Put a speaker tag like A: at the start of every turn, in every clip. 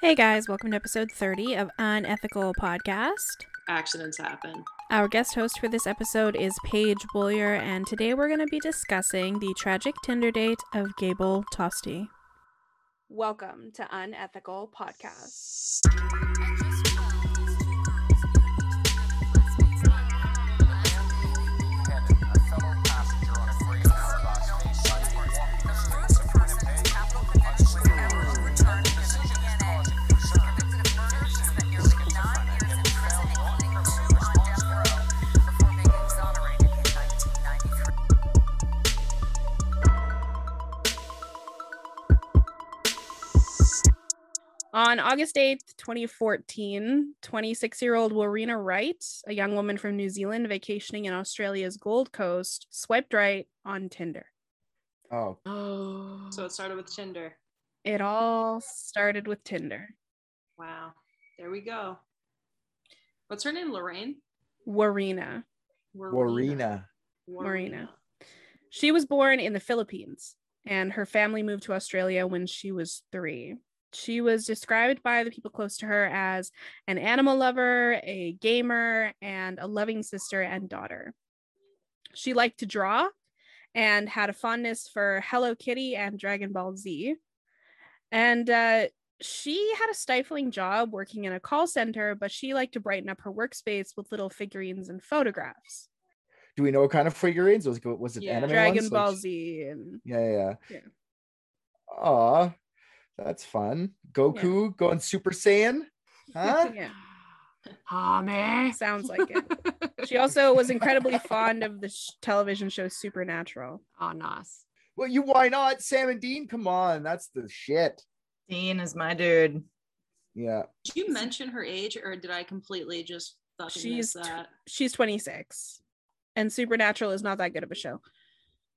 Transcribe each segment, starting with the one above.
A: Hey guys, welcome to episode 30 of Unethical Podcast.
B: Accidents happen.
A: Our guest host for this episode is Paige Bullier, and today we're going to be discussing the tragic Tinder date of Gable Tostee. Welcome to Unethical Podcast. On August 8th, 2014, 26 year old Warriena Wright, a young woman from New Zealand vacationing in Australia's Gold Coast, swiped right on Tinder.
C: Oh,
B: Oh. So it started with Tinder.
A: It all started with Tinder.
B: Wow. There we go. What's her name? Lorraine?
A: Warriena.
C: Warriena.
A: Warriena. She was born in the Philippines, and her family moved to Australia when she was three. She was described by the people close to her as an animal lover, a gamer, and a loving sister and daughter. She liked to draw and had a fondness for Hello Kitty and Dragon Ball Z. And uh, she had a stifling job working in a call center, but she liked to brighten up her workspace with little figurines and photographs.
C: Do we know what kind of figurines? Was, was it
B: Yeah.
C: anime
A: Dragon
C: ones?
A: Ball
C: Like-
A: Z and
C: Yeah, yeah, yeah.
A: Yeah.
C: Aw, that's fun. Goku going Super Saiyan? Huh?
A: yeah,
D: Oh man.
A: sounds like it. She also was incredibly fond of the sh- television show Supernatural.
D: Oh nice.
C: well, you why not? Sam and Dean, come on. That's the shit.
E: Dean is my dude.
C: Yeah.
B: Did you mention her age or did I completely just fucking
A: She's
B: miss
A: tw- She's 26, and Supernatural is not that good of a show.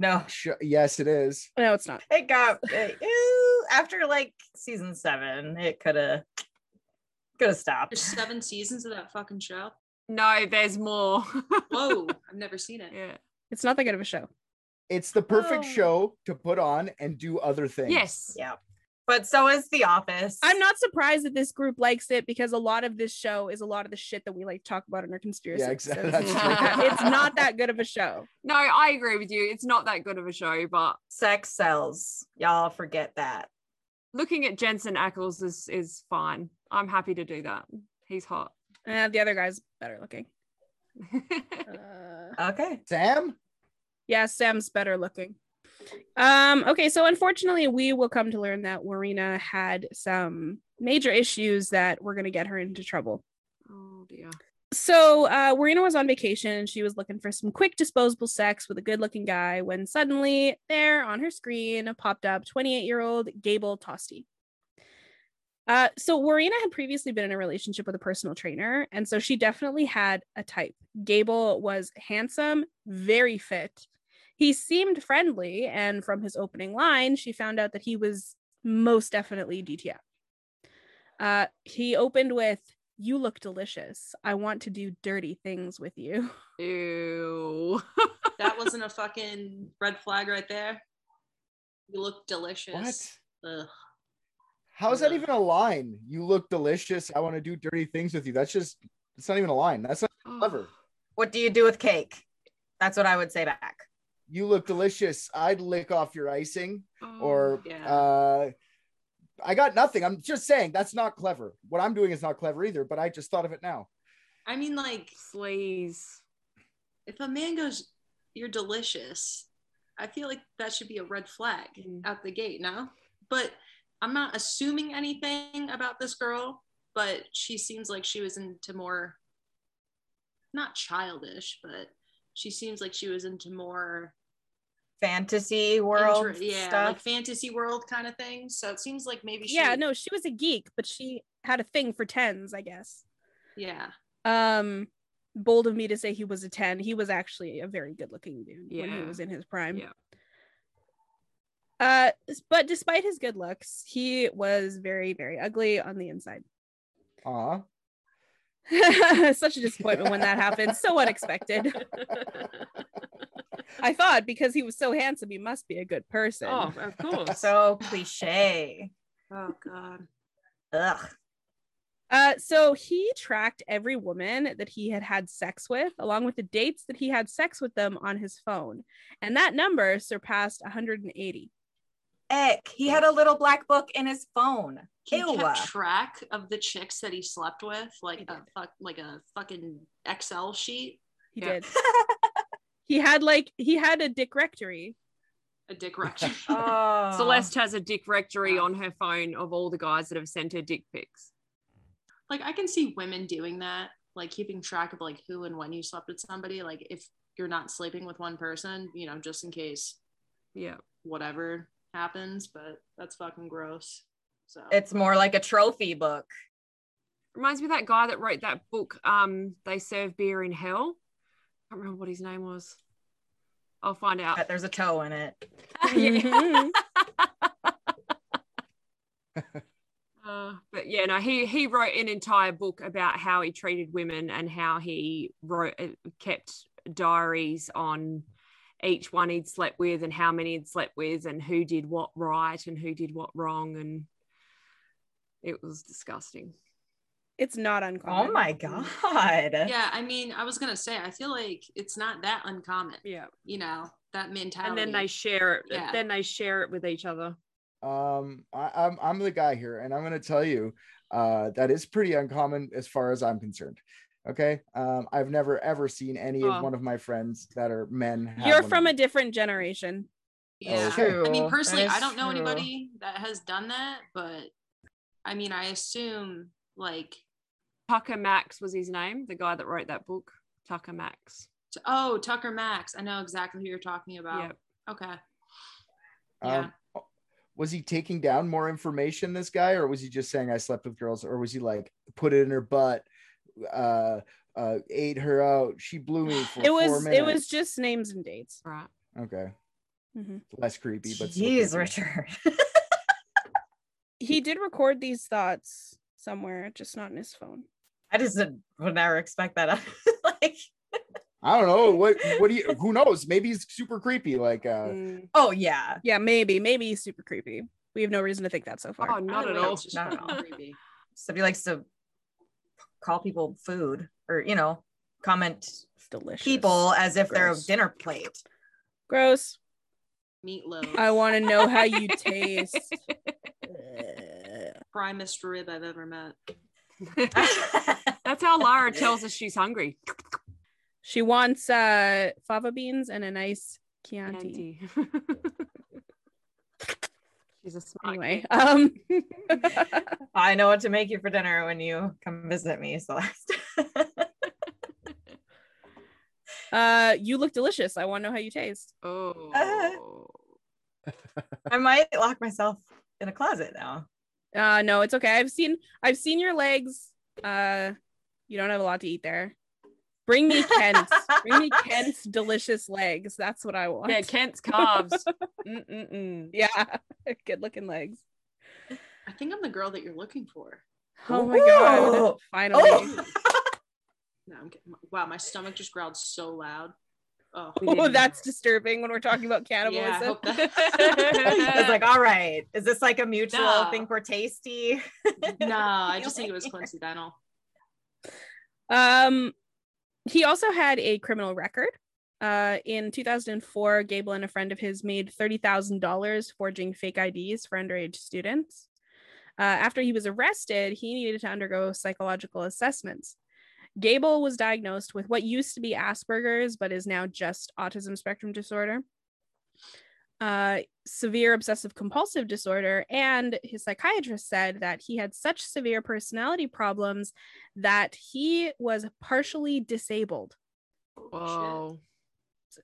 E: No,
C: Sh- yes, it is.
A: No, it's not.
E: it got it- ew, after like season seven. It could have could have stopped.
B: There's seven seasons of that fucking show.
D: No, there's more.
B: Whoa, I've never seen it.
D: yeah.
A: It's not that good of a show.
C: It's the perfect
E: Oh.
C: show to put on and do other things.
D: Yes.
E: Yeah, but so is The Office.
A: I'm not surprised that this group likes it because a lot of this show is a lot of the shit that we like to talk about in our conspiracy.
C: Yeah, exactly. That's
D: true.
A: It's not that good of a show.
D: No, I agree with you. It's not that good of a show, but
E: Sex sells. Y'all forget that.
D: looking at Jensen Ackles is is fine. I'm happy to do that. He's hot.
A: And Uh, the other guy's better looking. Uh,
E: Okay.
C: Sam?
A: yeah, Sam's better looking. Um, okay, so unfortunately, we will come to learn that Warriena had some major issues that were going to get her into trouble.
D: oh dear.
A: So, uh, Warriena was on vacation and she was looking for some quick disposable sex with a good looking guy when suddenly, there on her screen, popped up 28 year old Gable Tostee. Uh, so, Warriena had previously been in a relationship with a personal trainer, and so she definitely had a type. Gable was handsome, very fit. He seemed friendly, and from his opening line, she found out that he was most definitely DTF. Uh, he opened with, You look delicious. I want to do dirty things with you.
D: Ew.
B: That wasn't a fucking red flag right there. You look delicious.
C: What?
B: Ugh.
C: How's that even a line? You look delicious. I want to do dirty things with you. That's just, it's not even a line. That's not clever.
E: What do you do with cake? That's what I would say back.
C: You look delicious. I'd lick off your icing.
D: Oh,
C: or
B: yeah.
C: uh I got nothing. I'm just saying that's not clever. What I'm doing is not clever either, but I just thought of it now.
B: I mean, like,
D: sleaze.
B: if a man goes, You're delicious, I feel like that should be a red flag
D: Mm.
B: out the gate, no? But I'm not assuming anything about this girl, but she seems like she was into more, not childish, but she seems like she was into more
E: Fantasy world
B: inter- yeah,
E: stuff.
B: like fantasy world kind of thing. So it seems like maybe she,
A: yeah, no, she was a geek, but she had a thing for tens, I guess.
B: yeah,
A: Um, bold of me to say he was a 10. He was actually a very good looking dude when he was in his prime.
D: Yeah.
A: Uh, but despite his good looks, he was very, very ugly on the inside.
C: Aw.
A: Such a disappointment when that happened. So unexpected. I thought because he was so handsome, he must be a good person.
D: Oh, of course.
E: so cliche.
B: oh god,
E: Ugh.
A: Uh, so he tracked every woman that he had had sex with, along with the dates that he had sex with them on his phone, and that number surpassed 180.
E: Ick. He had a little black book in his phone.
B: He
E: Ew.
B: kept track of the chicks that he slept with, like
A: He
B: a fuck, like a fucking Excel sheet,
A: He
D: Yeah.
A: did. He had like he had a dick rectory.
B: a dick rectory.
E: oh.
D: Celeste has a dick rectory
B: Wow.
D: on her phone of all the guys that have sent her dick pics.
B: like I can see women doing that, like keeping track of like who and when you slept with somebody. Like if you're not sleeping with one person, you know, just in case
D: Yeah.
B: whatever happens. But that's fucking gross. So
E: It's more like a trophy book.
D: Reminds me of that guy that wrote that book, um, They Serve Beer in Hell. I can't remember what his name was. I'll find out.
E: But there's a toe in it.
D: Yeah.
A: Mhm.
D: Uh, but yeah, no, he he wrote an entire book about how he treated women and how he wrote uh, kept diaries on each one he'd slept with and how many he'd slept with and who did what right and who did what wrong and it was disgusting.
A: It's not uncommon.
E: Oh my god.
B: yeah, I mean, I was gonna say, I feel like it's not that uncommon.
D: Yeah,
B: You know, that mentality.
D: and then they share it.
B: Yeah.
D: Then they share it with each other.
C: Um, I, I'm I'm the guy here, and I'm gonna tell you, uh, that is pretty uncommon as far as I'm concerned. Okay, um, I've never ever seen any
D: Oh.
C: of one of my friends that are men. have
A: You're from
C: of
A: a different generation.
B: Yeah.
C: Okay.
B: I mean, personally, I don't know
E: true.
B: anybody that has done that, but I mean, I assume like,
D: Tucker Max was his name, the guy that wrote that book. Tucker Max.
B: t- oh, Tucker Max. I know exactly who you're talking about.
D: Yep.
B: Okay.
C: Um, was he taking down more information, this guy, or was he just saying I slept with girls, or was he like put it in her butt, uh, uh, ate her out, she blew me for
A: It was
C: minutes?
A: it was just names and dates.
D: Right.
C: okay,
A: Mhm.
C: less creepy, but still
E: Jeez. Richard.
A: He did record these thoughts somewhere, just not in his phone.
E: I just did- would never expect that. like,
C: I don't know what what do you who knows? Maybe he's super creepy. Like uh
D: Mm.
E: oh yeah.
A: Yeah, maybe. Maybe he's super creepy. We have no reason to think that so far.
D: Oh, not at all.
E: Not at all.
B: creepy.
E: So he likes to call people food or you know, comment
A: delicious.
E: people as if they're a dinner plate.
A: Gross.
B: Meatloaf.
A: I want to know how you taste.
B: Primest rib I've ever met.
D: That's how Lara tells us she's hungry.
A: she wants uh fava beans and a nice Chianti.
D: Auntie. she's a smart
A: Anyway, um
E: I know what to make you for dinner when you come visit me, Celeste.
A: uh you look delicious. I want to know how you taste.
D: Oh.
E: I might lock myself in a closet now.
A: Uh no, it's okay. I've seen I've seen your legs. Uh you don't have a lot to eat there. Bring me Kent's. Bring me Kent's delicious legs. That's what I want.
D: Yeah, Kent's calves.
A: Yeah. Good looking legs.
B: I think I'm the girl that you're looking for.
A: Oh my god. Finally.
E: Oh,
B: No, I'm kidding. Wow, my stomach just growled so loud. Oh,
A: Oh, that's disturbing when we're talking about
B: yeah. I
A: cannibalism.
B: that-
E: I was like, all right, is this like a mutual
B: No.
E: think we're tasty?
B: no, I just think it was coincidental.
A: Um, he also had a criminal record. Uh, in 2004, Gable and a friend of his made $30,000 forging fake IDs for underage students. Uh, after he was arrested, he needed to undergo psychological assessments. Gable was diagnosed with what used to be Asperger's, but is now just autism spectrum disorder, uh, severe obsessive compulsive disorder. And his psychiatrist said that he had such severe personality problems that he was partially disabled.
D: Whoa.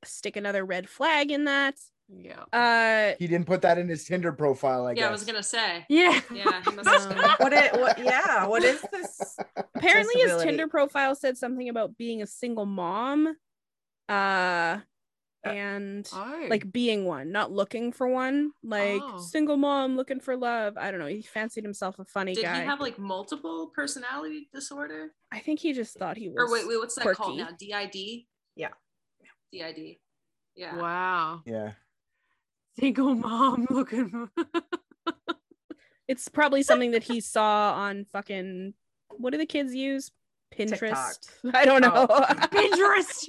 A: Stick another red flag in that.
D: Yeah.
A: Uh,
C: he didn't put that in his Tinder profile, I
B: yeah,
C: guess.
B: I was gonna say.
D: Yeah.
B: Yeah, he must have
E: what it what yeah, what is this?
A: apparently his Tinder profile said something about being a single mom. Uh, and
D: Oh.
A: like being one, not looking for one. Like
D: Oh.
A: single mom looking for love. I don't know. He fancied himself a funny
B: Did
A: guy.
B: Did he have like multiple personality disorder?
A: I think he just thought he was.
B: Or wait, wait, what's that called now? DID?
E: Yeah.
B: DID. Yeah.
D: Wow.
C: yeah.
D: Single mom looking.
A: It's probably something that he saw on fucking what do the kids use? Pinterest. I don't know.
E: Oh.
D: Pinterest.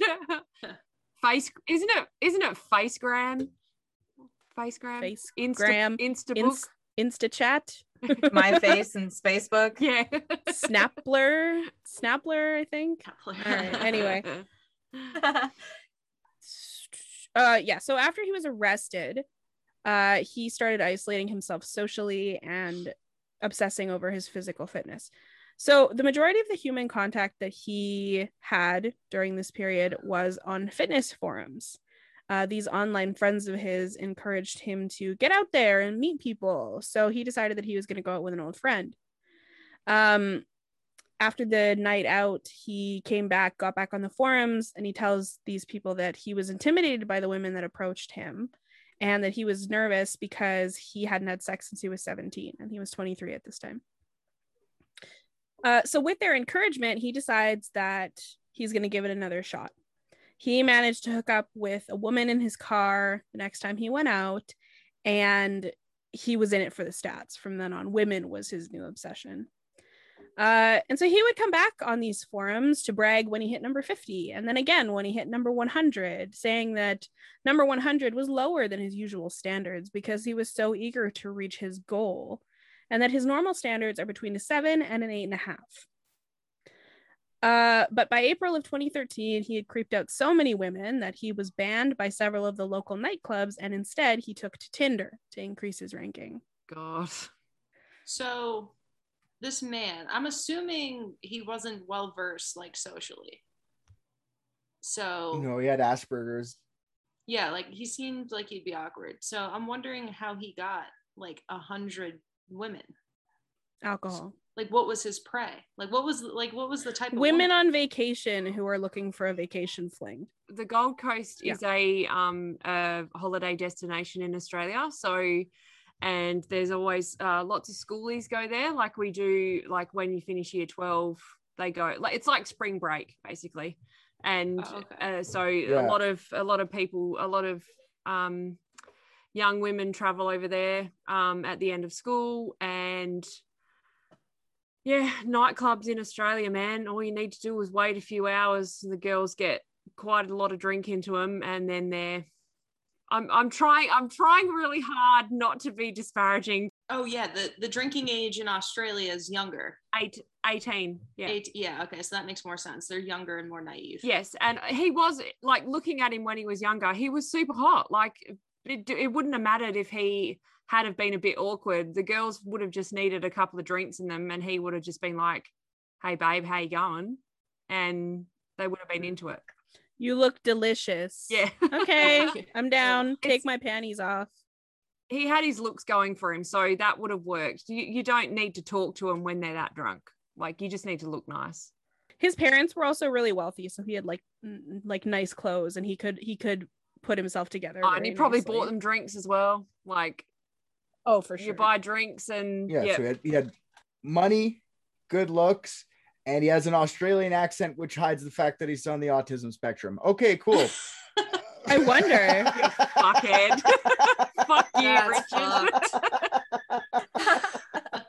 D: Face isn't it isn't it Facegram? Facegram?
A: Face
D: Insta
A: gram,
D: Instabook.
A: Inst- Insta chat,
E: My face and Facebook.
D: yeah.
A: Snapler, Snapler, I think. All right, anyway. Uh yeah, so after he was arrested, uh he started isolating himself socially and obsessing over his physical fitness. So the majority of the human contact that he had during this period was on fitness forums. Uh, these online friends of his encouraged him to get out there and meet people. So he decided that he was going to go out with an old friend. Um, after the night out, he came back, got back on the forums, and he tells these people that he was intimidated by the women that approached him and that he was nervous because he hadn't had sex since he was 17 and he was 23 at this time. Uh, so, with their encouragement, he decides that he's going to give it another shot. He managed to hook up with a woman in his car the next time he went out, and he was in it for the stats. From then on, women was his new obsession. Uh, and so he would come back on these forums to brag when he hit number 50, and then again when he hit number 100, saying that number 100 was lower than his usual standards because he was so eager to reach his goal, and that his normal standards are between a seven and an eight and a half. Uh, but by April of 2013, he had creeped out so many women that he was banned by several of the local nightclubs, and instead he took to Tinder to increase his ranking.
D: God.
B: So this man, I'm assuming he wasn't well versed like socially. So
C: You know, he had Asperger's.
B: yeah, like he seemed like he'd be awkward. So I'm wondering how he got like a hundred women.
A: Alcohol.
B: Like what was his prey? Like what was like what was the type of
A: Women
B: woman?
A: on vacation who are looking for a vacation fling.
D: the Gold Coast
A: Yeah.
D: is a um a holiday destination in Australia. So and there's always uh, lots of schoolies go there like we do like when you finish year 12 they go like it's like spring break basically and
B: Oh, okay.
D: uh, so
C: Yeah.
D: a lot of a lot of people a lot of um young women travel over there um at the end of school and yeah nightclubs in australia man all you need to do is wait a few hours and the girls get quite a lot of drink into them and then they're I'm, I'm trying I'm trying really hard not to be disparaging
B: Oh yeah, the the drinking age in Australia is younger.
D: eight, 18 yeah
B: Eight, yeah, okay, so that makes more sense. They're younger and more naive.
D: yes and he was like looking at him when he was younger he was super hot like it, it wouldn't have mattered if he had have been a bit awkward the girls would have just needed a couple of drinks in them and he would have just been like hey babe how you going and they would have been into it
A: You look delicious.
D: yeah
A: Okay, I'm down.
D: It's-
A: Take my panties off.
D: he had his looks going for him, so that would have worked. You, you don't need to talk to them when they're that drunk. Like you just need to look nice.
A: His parents were also really wealthy, so he had like n- like nice clothes, and he could he could put himself together.
D: Oh, and he probably
A: nicely.
D: bought them drinks as well. Like
A: Oh, for sure.
D: you buy drinks and
C: Yeah,
D: yeah,
C: so he had, he had money, good looks, and he has an Australian accent, which hides the fact that he's on the autism spectrum. Okay, cool.
A: I wonder.
D: fuckhead. Fuck you, Richard.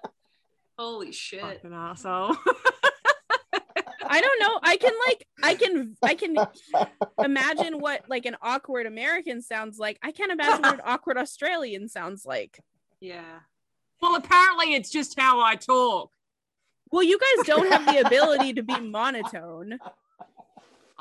B: Holy shit.
D: Fucking asshole.
A: I don't know. I can like I can I can imagine what like an awkward American sounds like. I can't imagine what an awkward Australian sounds like.
B: Yeah.
D: well, apparently it's just how I talk.
A: Well, you guys don't have the ability to be monotone.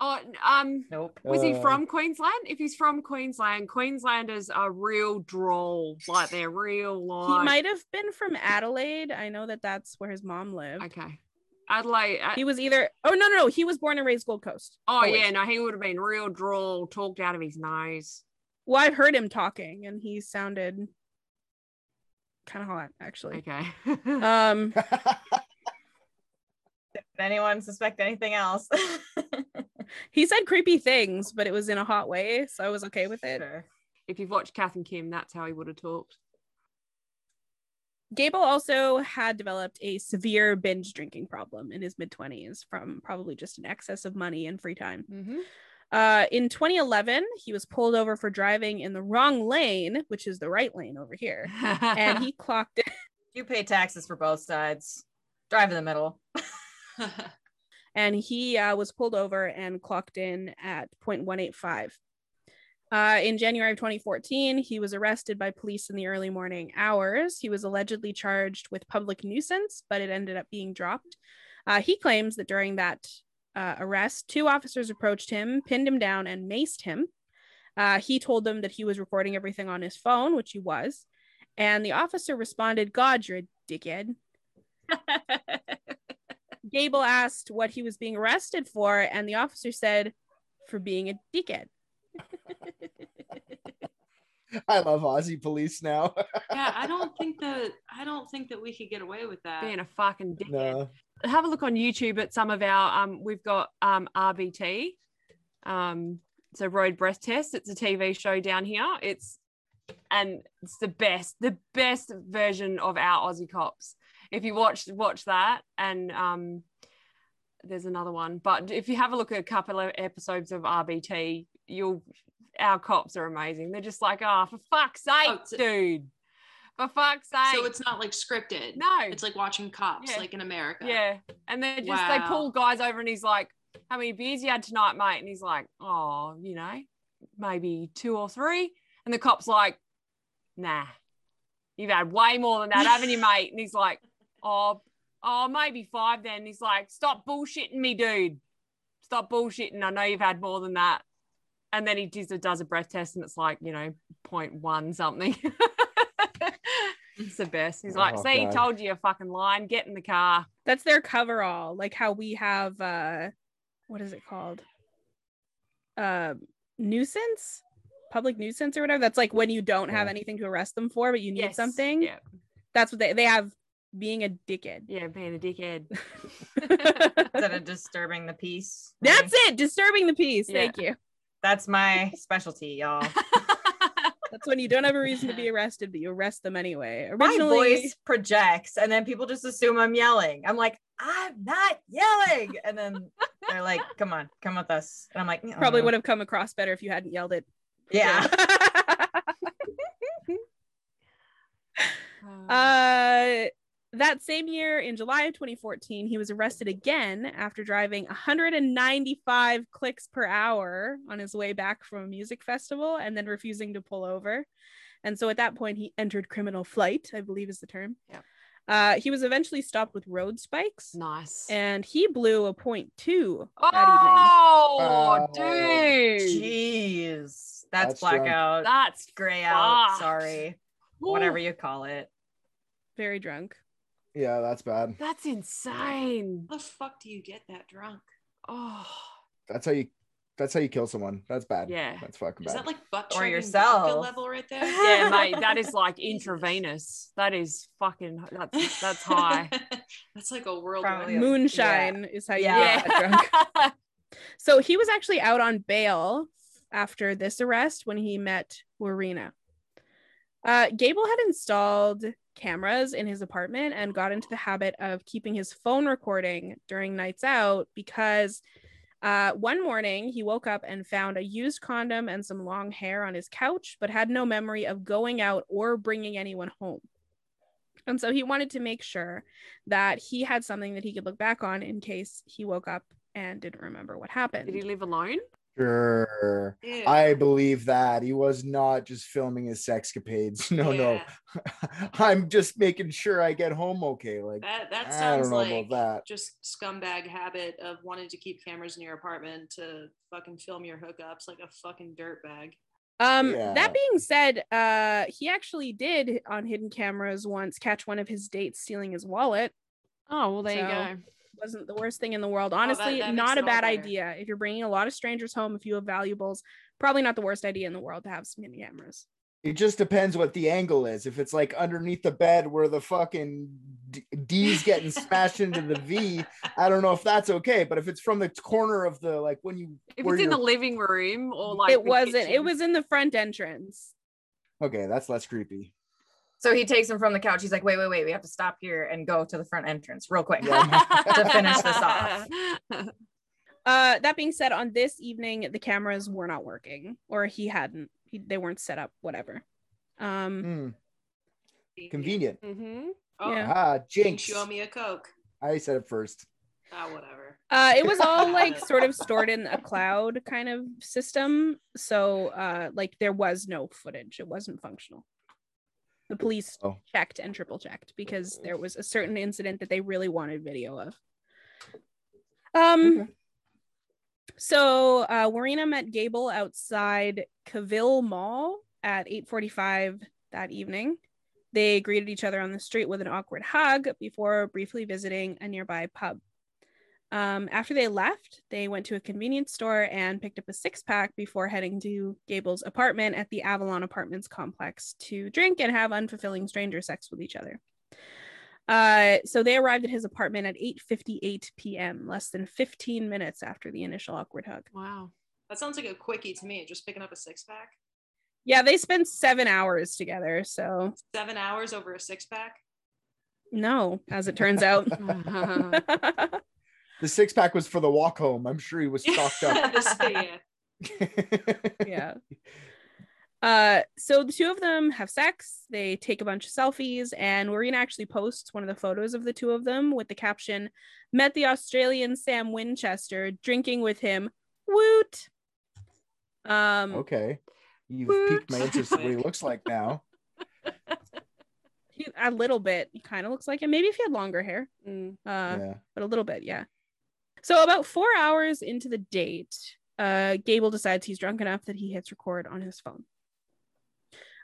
D: Oh, um,
E: Nope.
D: was he
C: Uh,
D: from Queensland? If he's from Queensland, Queenslanders are real droll, like they're real
A: He
D: like.
A: might have been from Adelaide. I know that that's where his mom lived.
D: Okay, Adelaide. uh,
A: He was either oh no no no he was born and raised Gold Coast.
D: Oh
A: Always.
D: yeah, no, he would have been real droll, talked out of his nose.
A: Well, I've heard him talking and he sounded kind of hot actually.
D: Okay.
A: Um
E: Did anyone suspect anything else?
A: he said creepy things, but it was in a hot way, so I was okay with it.
E: Sure.
D: if you've watched Kath and Kim, that's how he would have talked.
A: Gable also had developed a severe binge drinking problem in his mid 20s from probably just an excess of money and free time.
D: Mm-hmm.
A: Uh, in 2011, he was pulled over for driving in the wrong lane, which is the right lane over here, and he clocked it.
E: You pay taxes for both sides. Drive in the middle.
A: and he uh, was pulled over and clocked in at 0.185. Uh, in January of 2014, he was arrested by police in the early morning hours. He was allegedly charged with public nuisance, but it ended up being dropped. Uh, he claims that during that uh, arrest, two officers approached him, pinned him down, and maced him. Uh, he told them that he was recording everything on his phone, which he was. And the officer responded, God, you're a dickhead. Gable asked what he was being arrested for, and the officer said, for being a dickhead.
C: I love Aussie police now.
B: yeah, I don't think that I don't think that we could get away with that.
D: Being a fucking dickhead.
C: no.
D: Have a look on YouTube at some of our um we've got um RBT. Um so road breath test. It's a TV show down here. It's and it's the best, the best version of our Aussie cops. If you watch watch that and um there's another one. But if you have a look at a couple of episodes of RBT, you'll our cops are amazing. They're just like, oh, for fuck's sake,
B: Oh,
D: dude. For fuck's sake.
B: So it's not like scripted.
D: no.
B: It's like watching cops,
D: Yeah.
B: like in America.
D: Yeah. And they just they pull guys over and he's like, How many beers you had tonight, mate? And he's like, Oh, you know, maybe two or three. And the cop's like, Nah, you've had way more than that, haven't you, mate? And he's like, Oh, oh, maybe five then. he's like, Stop bullshitting me, dude. Stop bullshitting. I know you've had more than that. And then he does a, does a breath test and it's like, you know, 0.1 something. it's the best. He's like,
C: Oh,
D: see,
C: God.
D: told you you're fucking lying. Get in the car.
A: That's their coverall, like how we have uh what is it called? Uh nuisance? Public nuisance or whatever. That's like when you don't have anything to arrest them for, but you need
D: Yes.
A: something.
D: Yeah.
A: That's what they they have being a dickhead.
D: Yeah, being a dickhead.
E: Instead of disturbing the peace.
A: That's it. Disturbing the peace.
D: Yeah.
A: Thank you.
E: That's my specialty, y'all.
A: That's when you don't have a reason to be arrested, but you arrest them anyway.
E: My voice projects, and then people just assume I'm yelling. I'm like, I'm not yelling, and then they're like, "Come on, come with us." And I'm like,
A: probably
E: "Mm."
A: would have come across better if you hadn't yelled it.
E: Yeah.
A: uh, that same year, in July of 2014, he was arrested again after driving 195 clicks per hour on his way back from a music festival and then refusing to pull over. And so at that point, he entered criminal flight, I believe is the term.
D: Yep.
A: Uh, he was eventually stopped with road spikes
D: nice.
A: and he blew a point two that
D: oh,
C: Oh.
D: dude.
E: Jeez, that's,
C: That's drunk.
E: blackout,
D: That's
E: gray out. Sorry,
D: Ooh,
E: whatever you call it.
A: Very drunk.
C: Yeah, that's bad.
D: That's insane.
B: How the fuck do you get that drunk?
D: Oh,
C: That's how you that's how you kill someone. That's bad.
D: Yeah.
C: That's fucking bad.
B: Is that like butt
E: Or yourself.
B: level right there?
D: yeah, mate. That is like intravenous. That is fucking. That's that's high.
B: That's like a world.
E: Probably
B: war.
E: a-
A: Moonshine is how you
E: Yeah.
A: get that drunk. So he was actually out on bail after this arrest when he met Warriena. Uh, Gable had installed cameras in his apartment and got into the habit of keeping his phone recording during nights out because uh, one morning he woke up and found a used condom and some long hair on his couch, but had no memory of going out or bringing anyone home. And so he wanted to make sure that he had something that he could look back on in case he woke up and didn't remember what happened.
D: Did he live alone?
C: Sure.
B: Ew.
C: I believe that he was not just filming his sexcapades. No,
B: Yeah.
C: no. I'm just making sure I get home okay. Like
B: That that
C: I
B: sounds
C: don't know
B: like
C: about that.
B: just scumbag habit of wanting to keep cameras in your apartment to fucking film your hookups like a fucking dirtbag.
A: Um,
C: Yeah.
A: that being said, uh, he actually did on hidden cameras once catch one of his dates stealing his wallet.
D: Oh well, there you go.
A: Wasn't the worst thing in the world.
B: Oh, that-
A: Honestly,
B: that makes
A: not a bad
B: better.
A: idea. If you're bringing a lot of strangers home, if you have valuables, probably not the worst idea in the world to have some hidden cameras.
C: it just depends what the angle is. If it's like underneath the bed where the fucking D's getting smashed into the V, I don't know if that's okay. But if it's from the corner of the like when you
D: If
C: where
D: it's in the living room or like
A: it wasn't. It was in the front entrance.
C: okay, that's less creepy.
E: So he takes him from the couch. He's like, "Wait, wait, wait. We have to stop here and go to the front entrance real quick." To finish this off.
A: Uh, that being said, on this evening, the cameras were not working, or he hadn't. He, they weren't set up. Whatever. Um,
C: Hmm, convenient.
D: hmm
B: Oh,
A: Yeah.
C: Ah,
B: Jinx,
C: jinx.
B: you owe me a Coke.
C: I said it first.
B: Ah, whatever.
A: Uh, it was all like sort of stored in a cloud kind of system. So, uh, like, there was no footage, it wasn't functional. The police
C: Oh.
A: checked and triple checked because there was a certain incident that they really wanted video of. Um,
C: Okay.
A: so uh, Warriena met Gable outside Cavill Mall at 8:45 that evening. They greeted each other on the street with an awkward hug before briefly visiting a nearby pub. Um, after they left, they went to a convenience store and picked up a six pack before heading to Gable's apartment at the Avalon Apartments complex to drink and have unfulfilling stranger sex with each other. Uh, so they arrived at his apartment at 8:58 p.m., less than 15 minutes after the initial awkward hug.
D: Wow.
B: That sounds like a quickie to me. Just picking up a six pack.
A: Yeah, they spent seven hours together. So
B: Seven hours over a six pack.
A: no, as it turns out.
C: The six pack was for the walk home. I'm sure he was stocked up.
B: Yeah.
A: yeah. Uh, so the two of them have sex. They take a bunch of selfies, and Warriena actually posts one of the photos of the two of them with the caption "Met the Australian Sam Winchester, drinking with him. Woot!" Um,
C: okay. You've
A: Woot.
C: piqued my interest in what he looks like now.
A: he- a little bit. He kind of looks like him. Maybe if he had longer hair.
D: Mm.
A: Uh,
C: yeah.
A: but a little bit, yeah. So about four hours into the date, uh, Gable decides he's drunk enough that he hits record on his phone.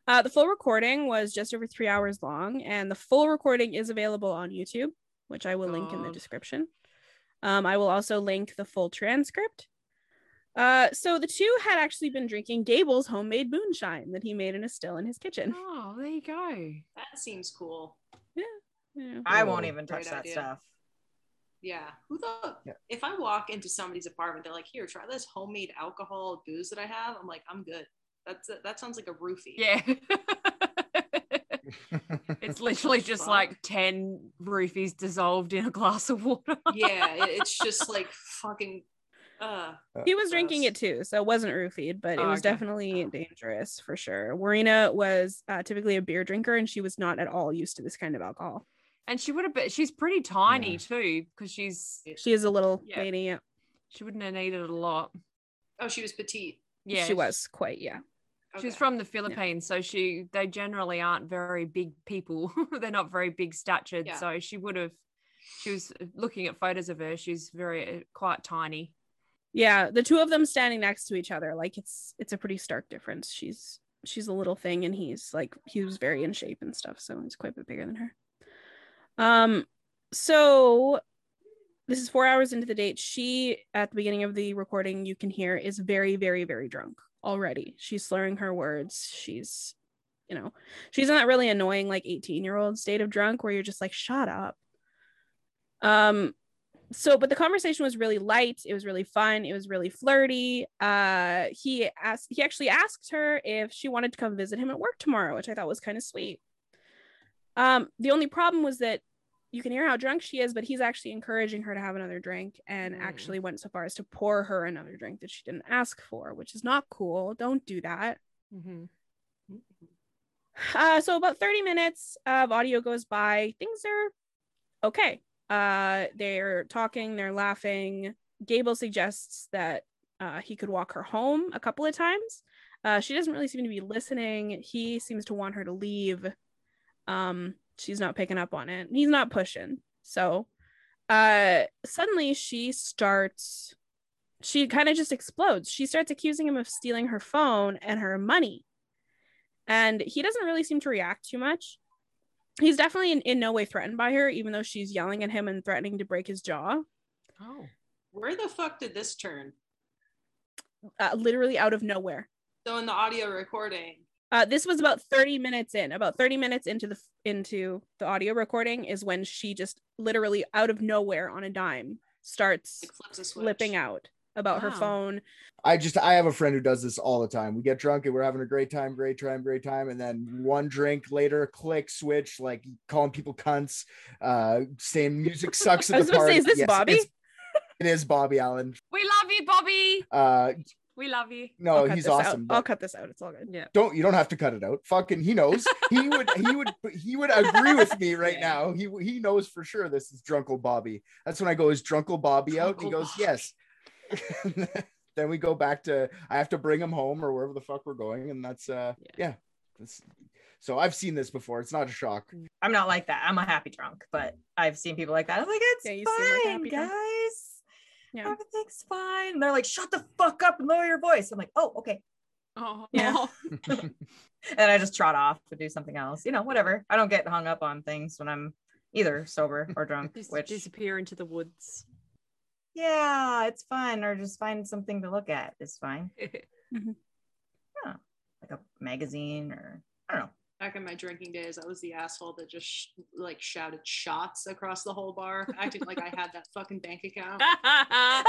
A: Uh, the full recording was just over three hours long, and the full recording is available on YouTube, which I will link in the description. Um, I will also link the full transcript. Uh, so the two had actually been drinking Gable's homemade moonshine that he made in a still in his kitchen.
D: Oh, there you go.
B: That seems cool.
A: Yeah.
E: I won't even touch
B: great
E: that
B: idea.
E: stuff.
B: Yeah. Who the
C: Yeah.
B: If I walk into somebody's apartment, they're like, "Here, try this homemade alcohol booze that I have." I'm like, "I'm good." That's that sounds like a roofie.
D: Yeah. it's literally just
B: Fuck.
D: like 10 roofies dissolved in a glass of water.
B: yeah. it- it's just like fucking. Uh,
A: He was drinking it too, so it wasn't roofied, but it
D: Oh,
A: was
D: okay.
A: definitely dangerous for sure. Warriena was uh, typically a beer drinker, and she was not at all used to this kind of alcohol.
D: And she would have been, she's pretty tiny
C: Yeah.
D: too, because she's,
A: She is a little
D: Yeah.
A: lady. Yeah,
D: she wouldn't have needed a lot.
B: Oh, she was petite.
D: Yeah.
A: she was quite. Yeah,
D: She's
B: Okay.
D: from the Philippines, so she they generally aren't very big people. They're not very big statured,
B: Yeah.
D: so she would have. She was looking at photos of her. She's very uh, quite tiny.
A: yeah. The two of them standing next to each other, like it's it's a pretty stark difference. She's she's a little thing, and he's like he was very in shape and stuff, so he's quite a bit bigger than her. Um, so this is four hours into the date. She, at the beginning of the recording, you can hear is very, very, very drunk already. She's slurring her words. She's, you know, she's in that really annoying, like 18 year old state of drunk where you're just like, shut up. Um, so, but the conversation was really light. It was really fun. It was really flirty. Uh, he asked, he actually asked her if she wanted to come visit him at work tomorrow, which I thought was kind of sweet. Um, the only problem was that you can hear how drunk she is, but he's actually encouraging her to have another drink and
D: Mm.
A: actually went so far as to pour her another drink that she didn't ask for, which is not cool. Don't do that.
D: Mm-hmm.
A: Uh, so about 30 minutes of audio goes by. Things are okay. Uh, they're talking, they're laughing. Gable suggests that uh, he could walk her home a couple of times. Uh, she doesn't really seem to be listening. He seems to want her to leave. Um, she's not picking up on it. He's not pushing. So uh, suddenly she starts, she kind of just explodes. She starts accusing him of stealing her phone and her money and he doesn't really seem to react too much. He's definitely in, in no way threatened by her, even though she's yelling at him and threatening to break his jaw,
D: Oh.
B: Where the fuck did this turn?
A: uh, literally out of nowhere.
B: So in the audio recording,
A: Uh, this was about 30 minutes in. About 30 minutes into the into the audio recording is when she just literally out of nowhere on a dime starts
B: like flips a switch.
A: flipping out about her phone.
C: I just I have a friend who does this all the time. We get drunk and we're having a great time, great time, great time, and then one drink later, click switch, like calling people cunts, uh, saying music sucks
A: I
C: at
A: was
C: the
A: about to say,
C: party.
A: is this
C: Yes,
A: Bobby?
C: it's- It is Bobby Allen.
D: We love you, Bobby.
C: Uh,
D: We love you.
C: No,
A: I'll
C: he's awesome.
A: I'll cut this out. It's all good.
D: Yeah.
C: Don't you don't have to cut it out. Fucking he knows. He would he would he would agree with me right
B: Yeah.
C: now. He he knows for sure this is Drunkle Bobby. That's when I go, is Drunkle Bobby out? And he goes,
B: Bobby.
C: yes. then we go back to I have to bring him home or wherever the fuck we're going, and that's uh
D: Yeah.
C: yeah. That's, so I've seen this before. It's not a shock.
E: I'm not like that. I'm a happy drunk, but I've seen people like that. I'm like, it's
A: Yeah, you seem like a
E: fine,
A: happy drunk. Yeah.
E: Everything's fine. And they're like, shut the fuck up and lower your voice. I'm like, oh, okay.
D: Oh,
A: Yeah. Oh.
E: And I just trot off to do something else. You know, whatever. I don't get hung up on things when I'm either sober or drunk,
D: Just
E: which
D: disappear into the woods.
E: yeah, it's fine. Or just find something to look at. It's fine. Yeah, Like a magazine or I don't know.
B: Back in my drinking days, I was the asshole that just sh- like shouted shots across the whole bar, acting like I had that fucking bank account.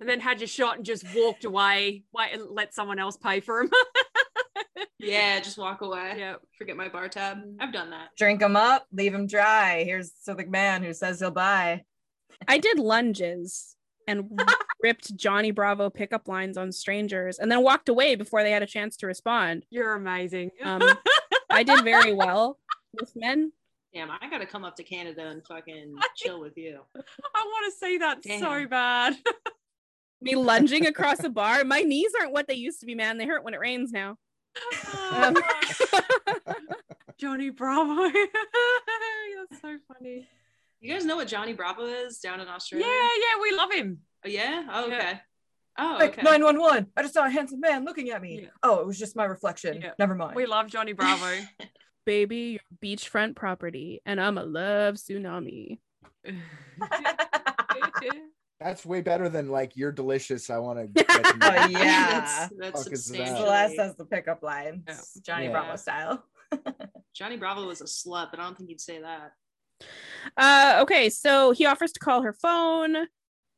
D: and then had your shot and just walked away, wait and let someone else pay for him.
B: Yeah, just walk away.
D: yeah.
B: Forget my bar tab. Mm-hmm. I've done that.
E: Drink them up, leave them dry. Here's to the man who says he'll buy.
A: I did lunges and ripped Johnny Bravo pickup lines on strangers and then walked away before they had a chance to respond.
D: You're amazing.
A: Um, I did very well with men.
B: Damn, I gotta come up to Canada and fucking chill with you.
D: I want to see that so bad.
A: Me lunging across a bar. My knees aren't what they used to be, man. They hurt when it rains now. Um,
D: Johnny Bravo. That's so funny.
B: You guys know what Johnny Bravo is down in Australia?
D: Yeah, yeah, we love him.
B: Oh, yeah? Oh,
D: Yeah.
B: okay. Oh,
E: Like
B: okay.
E: 911. I just saw a handsome man looking at me.
D: Yeah.
E: Oh, it was just my reflection.
D: Yeah.
E: Never mind.
D: We love Johnny Bravo.
A: Baby, your beachfront property, and I'm a love tsunami.
C: That's way better than like you're delicious. I want to get to
E: Oh, yeah.
B: That's, that's
C: Fuck is that?
E: Celeste has the pickup lines.
D: Yeah.
E: Johnny
C: Yeah.
E: Bravo style.
B: Johnny Bravo was a slut, but I don't think he'd say that.
A: Uh, okay, so he offers to call her phone.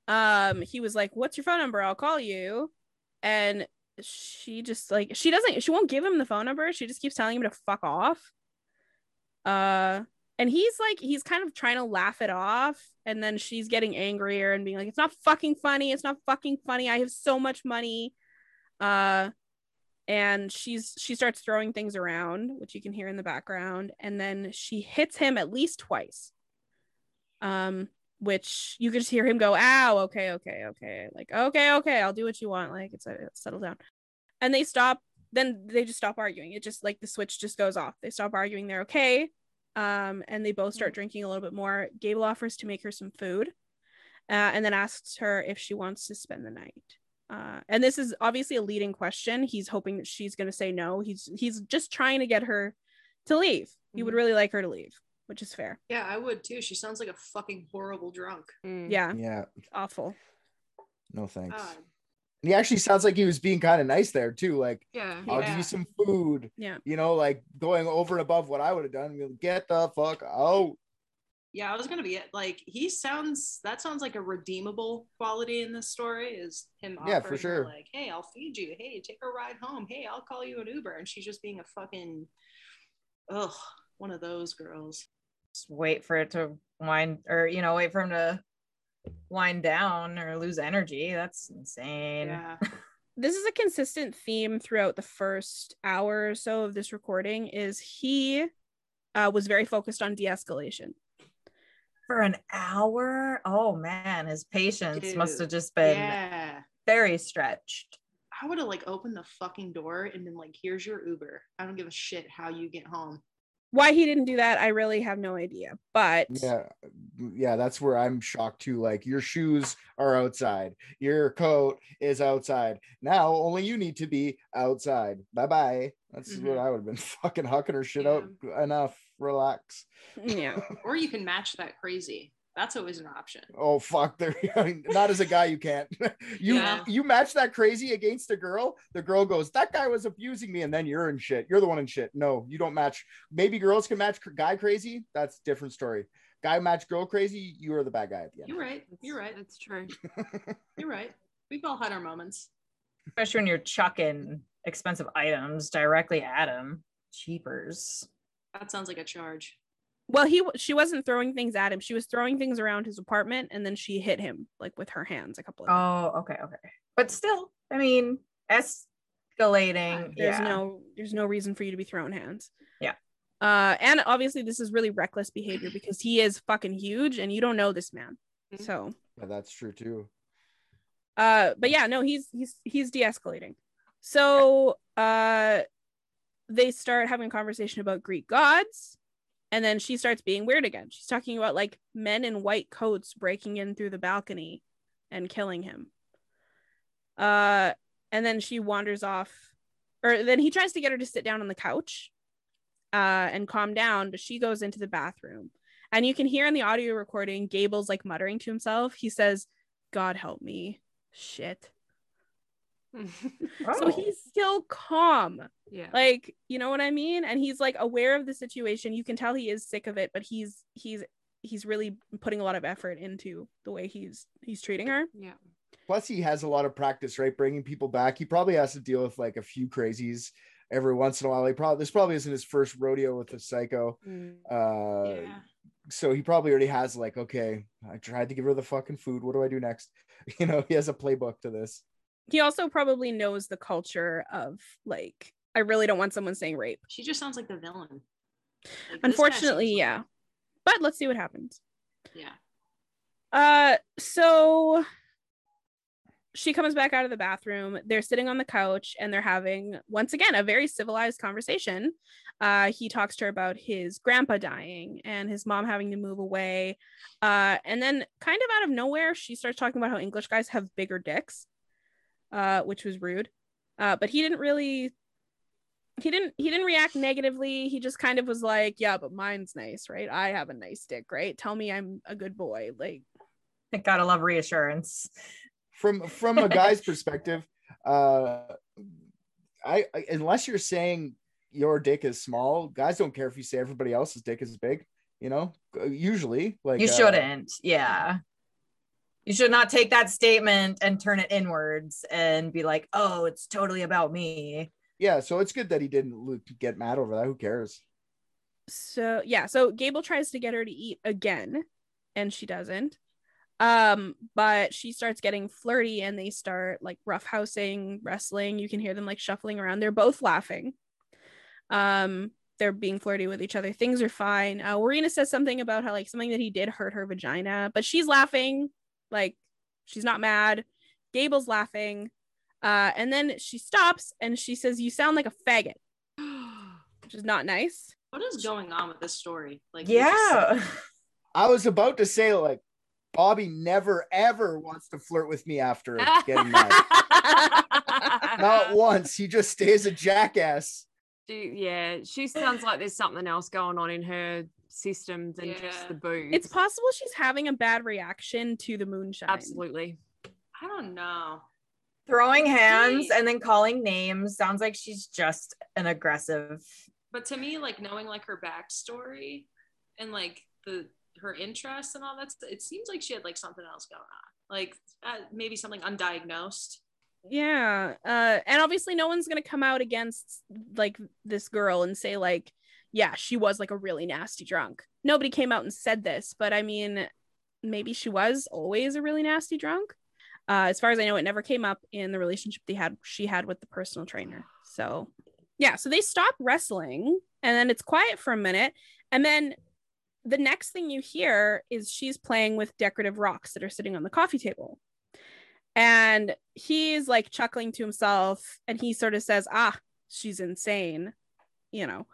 A: Um, he was like, "What's your phone number? I'll call you." And she just like she doesn't she won't give him the phone number. She just keeps telling him to fuck off. Uh, and he's like he's kind of trying to laugh it off, and then she's getting angrier and being like, "It's not fucking funny. It's not fucking funny. I have so much money." Uh, and she's she starts throwing things around which you can hear in the background and then she hits him at least twice um which you can just hear him go ow okay okay okay like okay okay i'll do what you want like it's, it's settle down and they stop then they just stop arguing it just like the switch just goes off they stop arguing they're okay um and they both start drinking a little bit more gable offers to make her some food uh, and then asks her if she wants to spend the night uh, and this is obviously a leading question. He's hoping that she's going to say no. He's he's just trying to get her to leave. He would
D: Mhm.
A: really like her to leave, which is fair.
B: Yeah, I would too. She sounds like a fucking horrible drunk.
D: Mm.
A: Yeah,
C: Yeah,
A: awful.
C: no thanks.
B: God.
C: He actually sounds like he was being kind of nice there too. Like,
D: Yeah.
C: I'll give you some food.
A: Yeah.
C: You know, like going over and above what I would have done. Get the fuck out.
B: Yeah, I was gonna be it. like he sounds. That sounds like a redeemable quality in this story. Is him?
C: Yeah, for sure.
B: Like, hey, I'll feed you. Hey, take a ride home. Hey, I'll call you an Uber, and she's just being a fucking, ugh, one of those girls.
E: Just wait for it to wind or you know, wait for him to wind down or lose energy. That's insane.
B: Yeah,
A: This is a consistent theme throughout the first hour or so of this recording. Is he uh, was very focused on de-escalation.
E: For an hour. Oh man, his patience must have just been
B: yeah.
E: very stretched.
B: I would have like opened the fucking door and been like, "Here's your Uber. I don't give a shit how you get home."
A: Why he didn't do that, I really have no idea. But
C: Yeah, yeah, that's where I'm shocked too. Like your shoes are outside, your coat is outside. Now only you need to be outside. Bye bye. That's what mm-hmm. I would have been fucking hucking her shit out. Enough. Relax.
A: yeah,
B: Or you can match that crazy. That's always an option.
C: Oh fuck! There, not as a guy, you can't. you
B: Yeah.
C: you match that crazy against a girl. The girl goes, "That guy was abusing me," and then you're in shit. You're the one in shit. No, you don't match. Maybe girls can match guy crazy. That's a different story. Guy match girl crazy. You are the bad guy at the end.
B: You're right. You're right.
D: That's true.
B: You're right. We've all had our moments.
E: Especially when you're chucking expensive items directly at him. Cheapers.
B: That sounds like a charge.
A: Well, he she wasn't throwing things at him. She was throwing things around his apartment, and then she hit him like with her hands a couple of times.
E: Oh, okay, okay. But still, I mean, escalating.
A: There's
E: yeah.
A: no there's no reason for you to be throwing hands.
E: Yeah.
A: Uh, and obviously this is really reckless behavior because he is fucking huge, and you don't know this man.
B: Mhm.
A: So,
C: Yeah, that's true too.
A: uh, but yeah, no, he's he's he's de-escalating. So, uh, they start having a conversation about Greek gods, and then she starts being weird again. She's talking about like men in white coats breaking in through the balcony and killing him. Uh, and then she wanders off, or then he tries to get her to sit down on the couch, uh, and calm down, but she goes into the bathroom, and you can hear in the audio recording Gable's like muttering to himself. He says, "God help me, shit."
E: Oh.
A: So he's still calm
D: yeah.
A: like you know what i mean and he's like aware of the situation you can tell he is sick of it but he's he's he's really putting a lot of effort into the way he's he's treating her
D: yeah.
C: Plus, he has a lot of practice, right? Bringing people back. He probably has to deal with like a few crazies every once in a while. He probably this probably isn't his first rodeo with a psycho.
D: Mm.
C: Uh,
B: yeah.
C: so he probably already has like, okay, I tried to give her the fucking food. What do I do next? You know, he has a playbook to this.
A: He also probably knows the culture of like i really don't want someone saying rape
B: She just sounds like the villain. Like,
A: unfortunately
B: seems like-
A: yeah but let's see what happens
B: Yeah.
A: Uh, so she comes back out of the bathroom. They're sitting on the couch and they're having once again a very civilized conversation. Uh, he talks to her about his grandpa dying and his mom having to move away. Uh, and then kind of out of nowhere, she starts talking about how English guys have bigger dicks, uh, which was rude. Uh, but he didn't really he didn't he didn't react negatively. He just kind of was like, "Yeah, but mine's nice, right? I have a nice dick, right? Tell me I'm a good boy." Like i
E: Gotta love reassurance.
C: From from a guy's perspective, uh, I, I unless you're saying your dick is small, guys don't care if you say everybody else's dick is big. You know, usually like
E: you
C: uh,
E: shouldn't. Yeah. You should not take that statement and turn it inwards and be like, oh, it's totally about me.
C: yeah so it's good that he didn't lo- get mad over that. Who cares?
A: So yeah so gable tries to get her to eat again and she doesn't. Um but she starts getting flirty and they start like roughhousing wrestling. You can hear them like shuffling around. They're both laughing. Um they're being flirty with each other. Things are fine. Uh Warriena says something about how like something that he did hurt her vagina but she's laughing like she's not mad. Gable's laughing. Uh and then she stops and she says you sound like a faggot which is not nice.
B: What is going on with this story? Like, you just said-
E: Yeah.
C: i was about to say like bobby never ever wants to flirt with me after getting mad. Not once. He just stays a jackass.
D: She, yeah, she sounds like there's something else going on in her system than
B: Yeah.
D: just the booze.
A: It's possible she's having a bad reaction to the moonshine.
D: absolutely.
B: I don't know.
E: Throwing hands
B: Me-
E: and then calling names sounds like she's just an aggressive.
B: But to me, like knowing like her backstory and like the her interests and all that, st- it seems like she had like something else going on, like uh, maybe something undiagnosed.
A: Yeah. Uh, and obviously, no one's gonna come out against like this girl and say like, yeah, she was like a really nasty drunk. Nobody came out and said this, but I mean, maybe she was always a really nasty drunk. Uh, as far as I know, it never came up in the relationship they had she had with the personal trainer. So, yeah. So they stop wrestling, and then it's quiet for a minute, and then the next thing you hear is she's playing with decorative rocks that are sitting on the coffee table. And he's like chuckling to himself and he sort of says, Ah, she's insane, you know.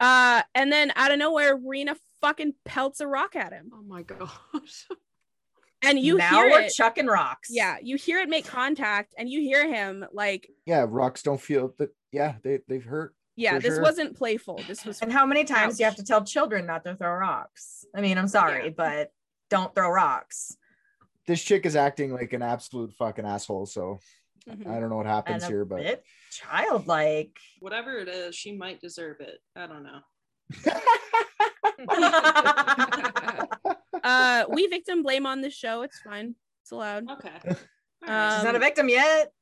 A: Uh, and then out of nowhere, Rena fucking pelts a rock at him.
D: Oh my gosh.
A: And you
E: now
A: hear
E: we're
A: it.
E: chucking rocks.
A: yeah, you hear it make contact and you hear him like,
C: yeah rocks don't feel that yeah they, they've hurt
A: yeah, this
C: sure.
A: wasn't playful. This was
E: And how many times do you have to tell children not to throw rocks? I mean, I'm sorry,
A: Yeah.
E: but don't throw rocks.
C: this chick is acting like an absolute fucking asshole so
A: Mhm.
C: i don't know what happens
E: And a
C: here but
E: bit childlike.
B: Whatever it is, she might deserve it. I don't know.
A: uh we victim blame on this show. It's fine. It's allowed.
B: Okay.
A: Uh,
B: Alright.
E: She's not a
A: Um,
E: victim yet.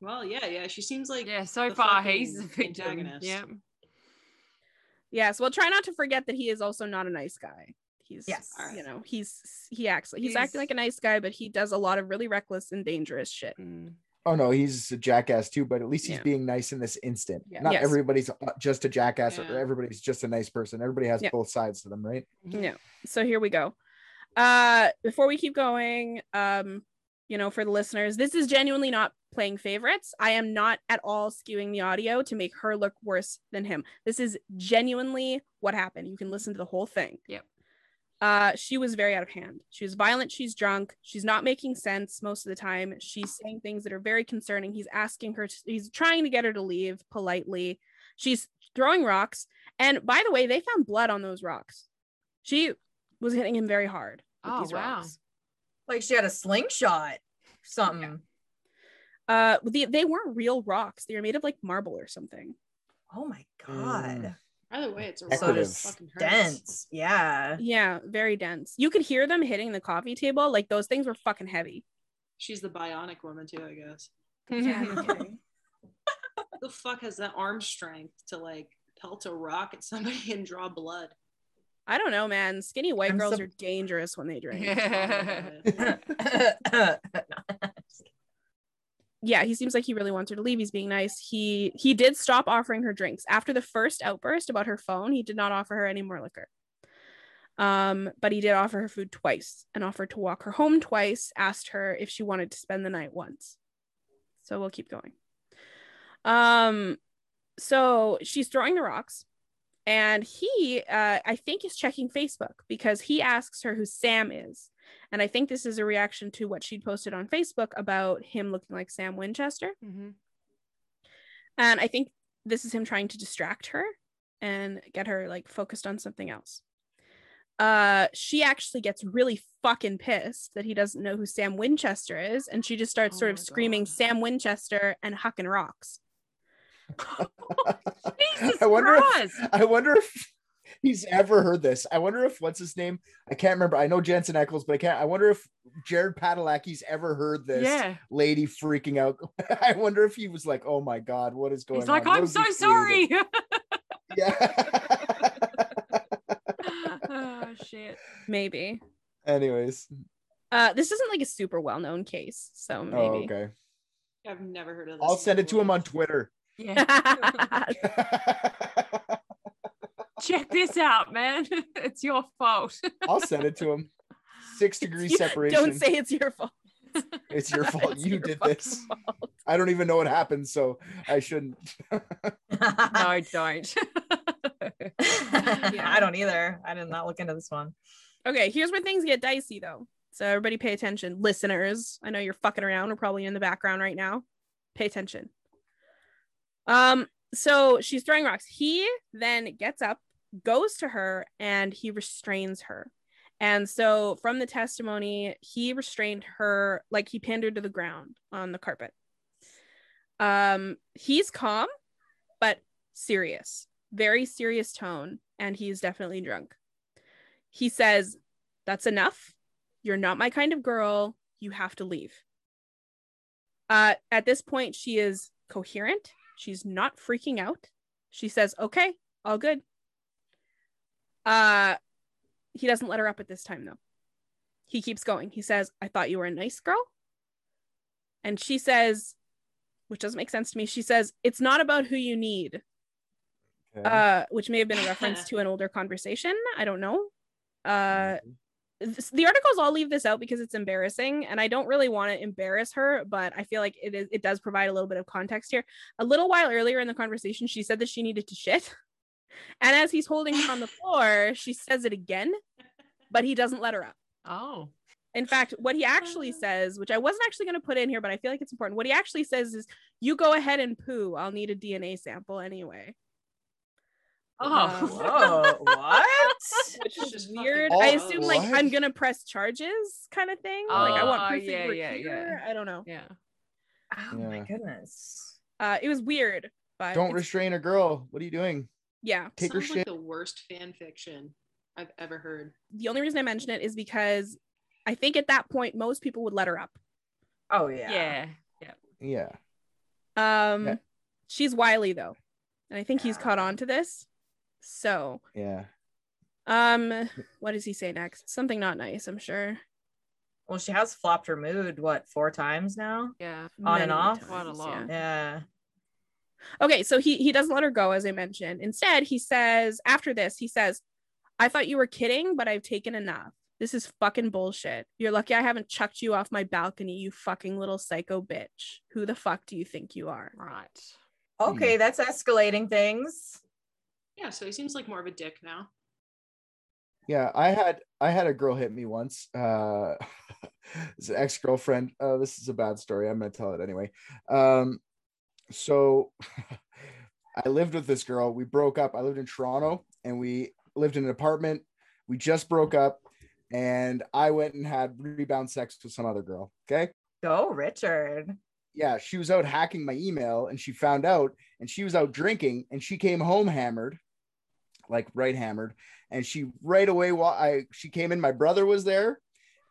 B: well, yeah, yeah. She seems like
D: yeah, so far he's the victim.
B: antagonist.
D: Yeah.
A: Yes. Well, try not to forget that he is also not a nice guy. He's
E: Yes.
A: you know, he's he acts he's,
D: He's-
A: acting like a nice guy, but he does a lot of really reckless and dangerous shit.
D: Mm.
C: Oh no, he's a jackass too, but at least he's
A: Yeah.
C: being nice in this instant.
D: Yeah.
C: Not
A: Yes.
C: everybody's uh, just a jackass or everybody's just a nice person. Everybody has
A: Yeah.
C: both sides to them, right?
A: Yeah. So here we go. Uh before we keep going, um, you know, for the listeners, this is genuinely not playing favorites. I am not at all skewing the audio to make her look worse than him. This is genuinely what happened. You can listen to the whole thing.
D: Yep.
A: Uh, she was very out of hand. She was violent. She's drunk. She's not making sense most of the time. She's saying things that are very concerning. He's asking her, to, he's trying to get her to leave politely. She's throwing rocks. And by the way, they found blood on those rocks. She was hitting him very hard with
D: Oh,
A: these
D: wow.
A: rocks.
E: Like she had a slingshot, something.
A: Uh, the, they weren't real rocks. They were made of like marble or something.
E: Oh my god.
C: Mm.
B: Either way, it's a
C: So
B: rock. fucking.
E: Dense. Yeah.
A: Yeah, very dense. You could hear them hitting the coffee table. Like those things were fucking heavy.
B: She's the bionic woman too, I guess.
E: okay.
B: Who the fuck has that arm strength to like pelt a rock at somebody and draw blood?
A: I don't know, man. Skinny white
E: I'm
A: girls
E: sup-
A: are dangerous when they drink. Oh yeah, he seems like he really wants her to leave. He's being nice. He he did stop offering her drinks after the first outburst about her phone. He did not offer her any more liquor. Um, but he did offer her food twice and offered to walk her home twice. Asked her if she wanted to spend the night once. So we'll keep going. Um, so she's throwing the rocks, and he, uh, I think, is checking Facebook because he asks her who Sam is. And I think this is a reaction to what she'd posted on Facebook about him looking like Sam Winchester.
D: Mhm.
A: And I think this is him trying to distract her and get her like focused on something else. Uh, she actually gets really fucking pissed that he doesn't know who Sam Winchester is, and she just starts
B: Oh
A: sort of
B: my
A: screaming Sam Winchester and hucking rocks.
D: Jesus
C: I wonder if-
D: Christ.
C: I wonder if he's ever heard this. I wonder if what's his name? I can't remember. I know Jensen Ackles, but I can't. I wonder if Jared Padalecki's ever heard this
D: Yeah.
C: lady freaking out. I wonder if he was like, "Oh my god, what is going
D: He's
C: on?"
D: like,
C: What
D: I'm so sorry.
C: Yeah.
D: oh shit.
A: Maybe.
C: Anyways,
A: Uh, this isn't like a super well-known case, so maybe.
C: oh okay.
B: I've never heard of this.
C: I'll send it to him on. Twitter.
D: Yeah. Check this out, man. it's your fault.
C: I'll send it to him. Six degree
A: You-
C: separation.
A: Don't say it's your fault.
C: it's your fault.
A: It's
C: You
A: your
C: did this.
A: fault.
C: I don't even know what happened, so I shouldn't.
D: no, don't.
E: I don't either. I did not look into this one.
A: Okay, here's where things get dicey though. So everybody pay attention. Listeners, I know you're fucking around. We're probably in the background right now. Pay attention. Um, so she's throwing rocks. He then gets up, goes to her, and he restrains her. And so from the testimony, he restrained her like he pinned her to the ground on the carpet. Um, he's calm, but serious, very serious tone, and he's definitely drunk. He says, That's enough. You're not my kind of girl. You have to leave. Uh, at this point, she is coherent. She's not freaking out. She says, Okay, all good. Uh, he doesn't let her up at this time, though. He keeps going. He says, I thought you were a nice girl. And she says, which doesn't make sense to me, she says, It's not about who you need
C: Okay.
A: uh, which may have been a reference to an older conversation. I don't know. Uh, th- the articles all leave this out because it's embarrassing, and I don't really want to embarrass her, but I feel like it is. It does provide a little bit of context here. A little while earlier in the conversation, she said that she needed to shit, and as he's holding her on the floor, she says it again, but he doesn't let her up.
D: oh.
A: In fact, what he actually says, which I wasn't actually going to put in here, but I feel like it's important. What he actually says is, "You go ahead and poo. I'll need a DNA sample anyway."
D: Oh.
E: Whoa, what?
A: which is
B: just
A: weird.
B: fucking
A: I
C: gross.
A: assume like I'm gonna press charges kind of thing. like I want
D: Oh,
A: proof that
D: yeah, yeah.
A: I don't know.
D: Yeah.
E: Oh my goodness.
A: Uh, it was weird, but
C: Don't restrain a girl. What are you doing?
A: Yeah.
C: Take her
B: Sounds like
C: shit.
B: the worst fan fiction I've ever heard.
A: The only reason I mention it is because I think at that point most people would let her up.
E: Oh yeah.
D: Yeah.
C: Yeah. Yeah.
A: Um,
C: Yeah.
A: she's wily though, and I think he's caught on to this. So,
C: Yeah.
A: um, what does he say next? Something not nice, I'm sure.
E: Well, she has flopped her mood, what, four times now?
D: Yeah.
E: On and off?
D: Quite a lot.
E: Yeah.
A: Okay, so he he doesn't let her go, as I mentioned. Instead, he says after this, he says, "I thought you were kidding, but I've taken enough. This is fucking bullshit. You're lucky I haven't chucked you off my balcony, you fucking little psycho bitch. Who the fuck do you think you are?"
D: Right.
E: Okay, that's escalating things.
B: Yeah, so he seems like more of a dick now.
C: Yeah, I had I had a girl hit me once. Uh it's an ex-girlfriend. Uh this is a bad story. I'm gonna tell it anyway. Um so I lived with this girl. We broke up. I lived in Toronto and we lived in an apartment. We just broke up and I went and had rebound sex with some other girl. Okay.
E: Go, Richard.
C: Yeah, she was out hacking my email and she found out and she was out drinking and she came home hammered, like right hammered. And she right away while I she came in, my brother was there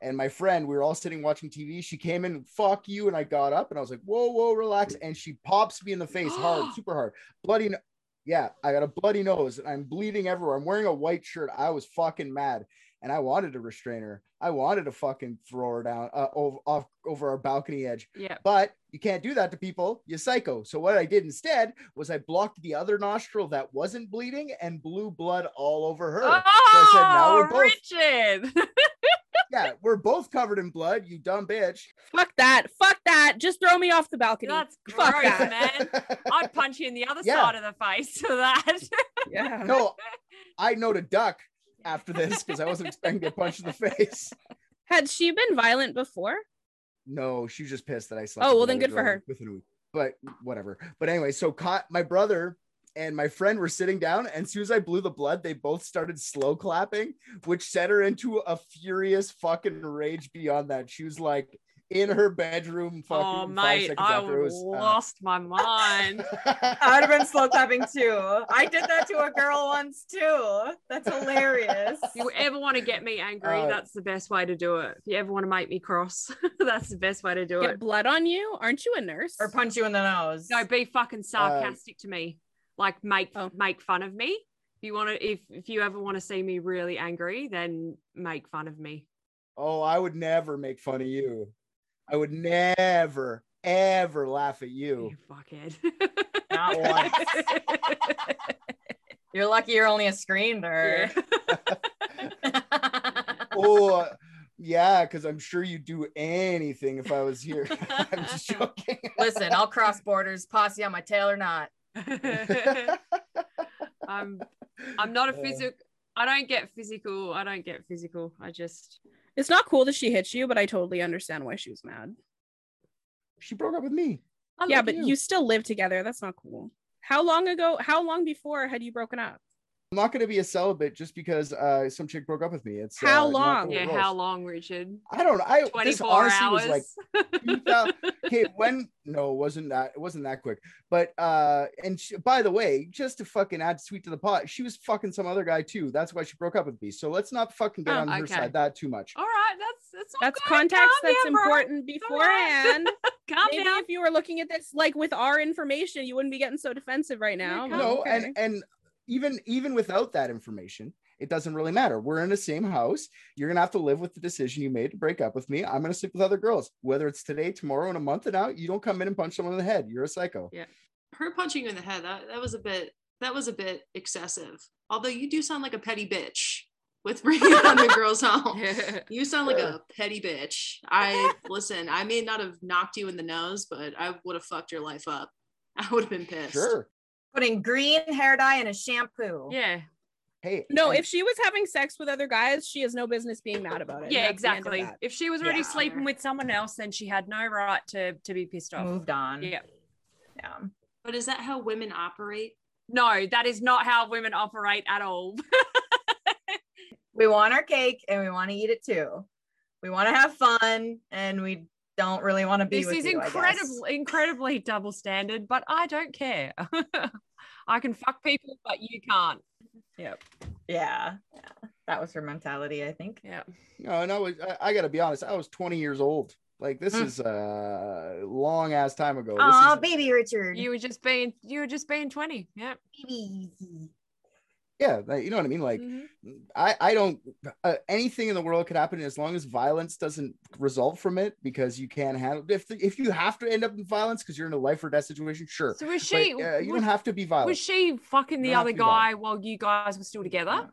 C: and my friend, we were all sitting watching TV. She came in, fuck you, and I got up and I was like, whoa, whoa, relax. And she pops me in the face hard, super hard, bloody. no- Yeah, I got a bloody nose and I'm bleeding everywhere. I'm wearing a white shirt. I was fucking mad and I wanted to restrain her. I wanted to fucking throw her down uh, over, off over our balcony edge.
D: Yeah.
C: But you can't do that to people, you psycho. So what I did instead was I blocked the other nostril that wasn't bleeding and blew blood all over her. I said, now
D: Oh,
C: we're both-
D: Richard.
C: yeah, we're both covered in blood, you dumb bitch.
A: Fuck that. Fuck that. Just throw me off the balcony.
D: That's
A: Fuck that.
D: man. I'd punch you in the other
C: Yeah.
D: side of the face for that.
A: Yeah.
C: no, I know to duck after this because I wasn't expecting to get punched in the face.
A: Had she been violent before?
C: No, she was just pissed that I slept.
A: Oh, well, then good for her.
C: Within a week, but whatever. But anyway, so caught my brother and my friend were sitting down, and as soon as I blew the blood, they both started slow clapping, which set her into a furious fucking rage beyond that. She was like in her bedroom, fucking
D: oh,
C: five
D: mate,
C: seconds
D: I
C: after it was. uh,
D: lost my mind.
E: I would have been slow clapping too. I did that to a girl once too. That's hilarious.
D: If you ever want to get me angry,
C: Uh,
D: that's the best way to do it. If you ever want to make me cross, that's the best way to do
A: Get
D: it.
A: Get blood on you? Aren't you a nurse?
E: Or punch you in the nose.
D: No, be fucking sarcastic to me. Like make
A: Oh.
D: make fun of me. If you want to, if if you ever want to see me really angry, then make fun of me.
C: oh, I would never make fun of you. I would never, ever laugh at you.
D: You fuckhead.
E: Not once. You're lucky you're only a screen oh, uh,
D: Yeah.
E: there.
C: oh yeah because i'm sure you'd do anything if i was here i'm just joking
E: Listen, I'll cross borders, posse on my tail or not.
D: I'm I'm not a physical. I don't get physical. I don't get physical. I just
A: It's not cool that she hits you, but I totally understand why she was mad.
C: she broke up with me
D: I
A: yeah, but
C: you.
A: you still live together. That's not cool. How long ago? How long before had you broken up?
C: I'm not going to be a celibate just because uh some chick broke up with me it's
A: How
C: uh, not
A: long?
C: the
D: Yeah,
C: it
D: how long, Richard?
C: i don't know i this
D: 24
C: honestly
D: hours.
C: was like okay when no it wasn't that it wasn't that quick but uh and she, by the way just to fucking add sweet to the pot she was fucking some other guy too that's why she broke up with me so let's not fucking get
A: Oh,
C: on her side that too much
D: All right, that's that's
A: That's
D: good.
A: context
D: Calm
A: that's
D: down,
A: important
D: all right.
A: beforehand.
D: Calm
A: Maybe
D: down.
A: if you were looking at this like with our information, you wouldn't be getting so defensive right now.
D: Yeah,
C: no
A: okay.
C: and and even even without that information it doesn't really matter we're in the same house you're gonna have to live with the decision you made to break up with me i'm gonna sleep with other girls whether it's today tomorrow in a month and out you don't come in and punch someone in the head you're a psycho yeah
B: Her punching you in the head, that, that was a bit that was a bit excessive. Although you do sound like a petty bitch with bringing on the girls home. You sound like a petty bitch. I listen, I may not have knocked you in the nose, but I would have fucked your life up. I would have been pissed.
C: sure
E: Putting green hair dye in a shampoo.
D: yeah,
C: hey
A: no,
C: and-
A: if she was having sex with other guys, she has no business being mad about it.
D: yeah,
A: That's the end of
D: exactly. If she was already
E: Yeah.
D: sleeping with someone else, then she had no right to to be pissed off.
E: Moved on.
D: Yeah.
E: Yeah.
B: But is that how women operate?
D: No, that is not how women operate at all.
E: We want our cake and we want to eat it too. We want to have fun and we don't really want to be
D: this
E: with
D: is
E: you, I guess.
D: incredibly incredibly double standard, but I don't care. I can fuck people, but you can't. Yep.
E: Yeah. Yeah. That was her mentality, I think.
D: Yeah.
C: no and i was I, I gotta be honest i was 20 years old like this
E: Mm.
C: is a long ass time ago This
E: Oh,
C: is-
E: baby Richard.
D: You were just being you were just being 20. Yep.
E: baby.
C: Yeah, like, you know what I mean. Like,
D: Mhm.
C: I I don't uh, anything in the world could happen as long as violence doesn't result from it because you can't handle if if you have to end up in violence because you're in a life or death situation, sure.
D: So was
C: But,
D: she?
C: uh, you
D: was,
C: don't have to be violent.
D: was she fucking the other
C: to violent.
D: guy while you guys were still together?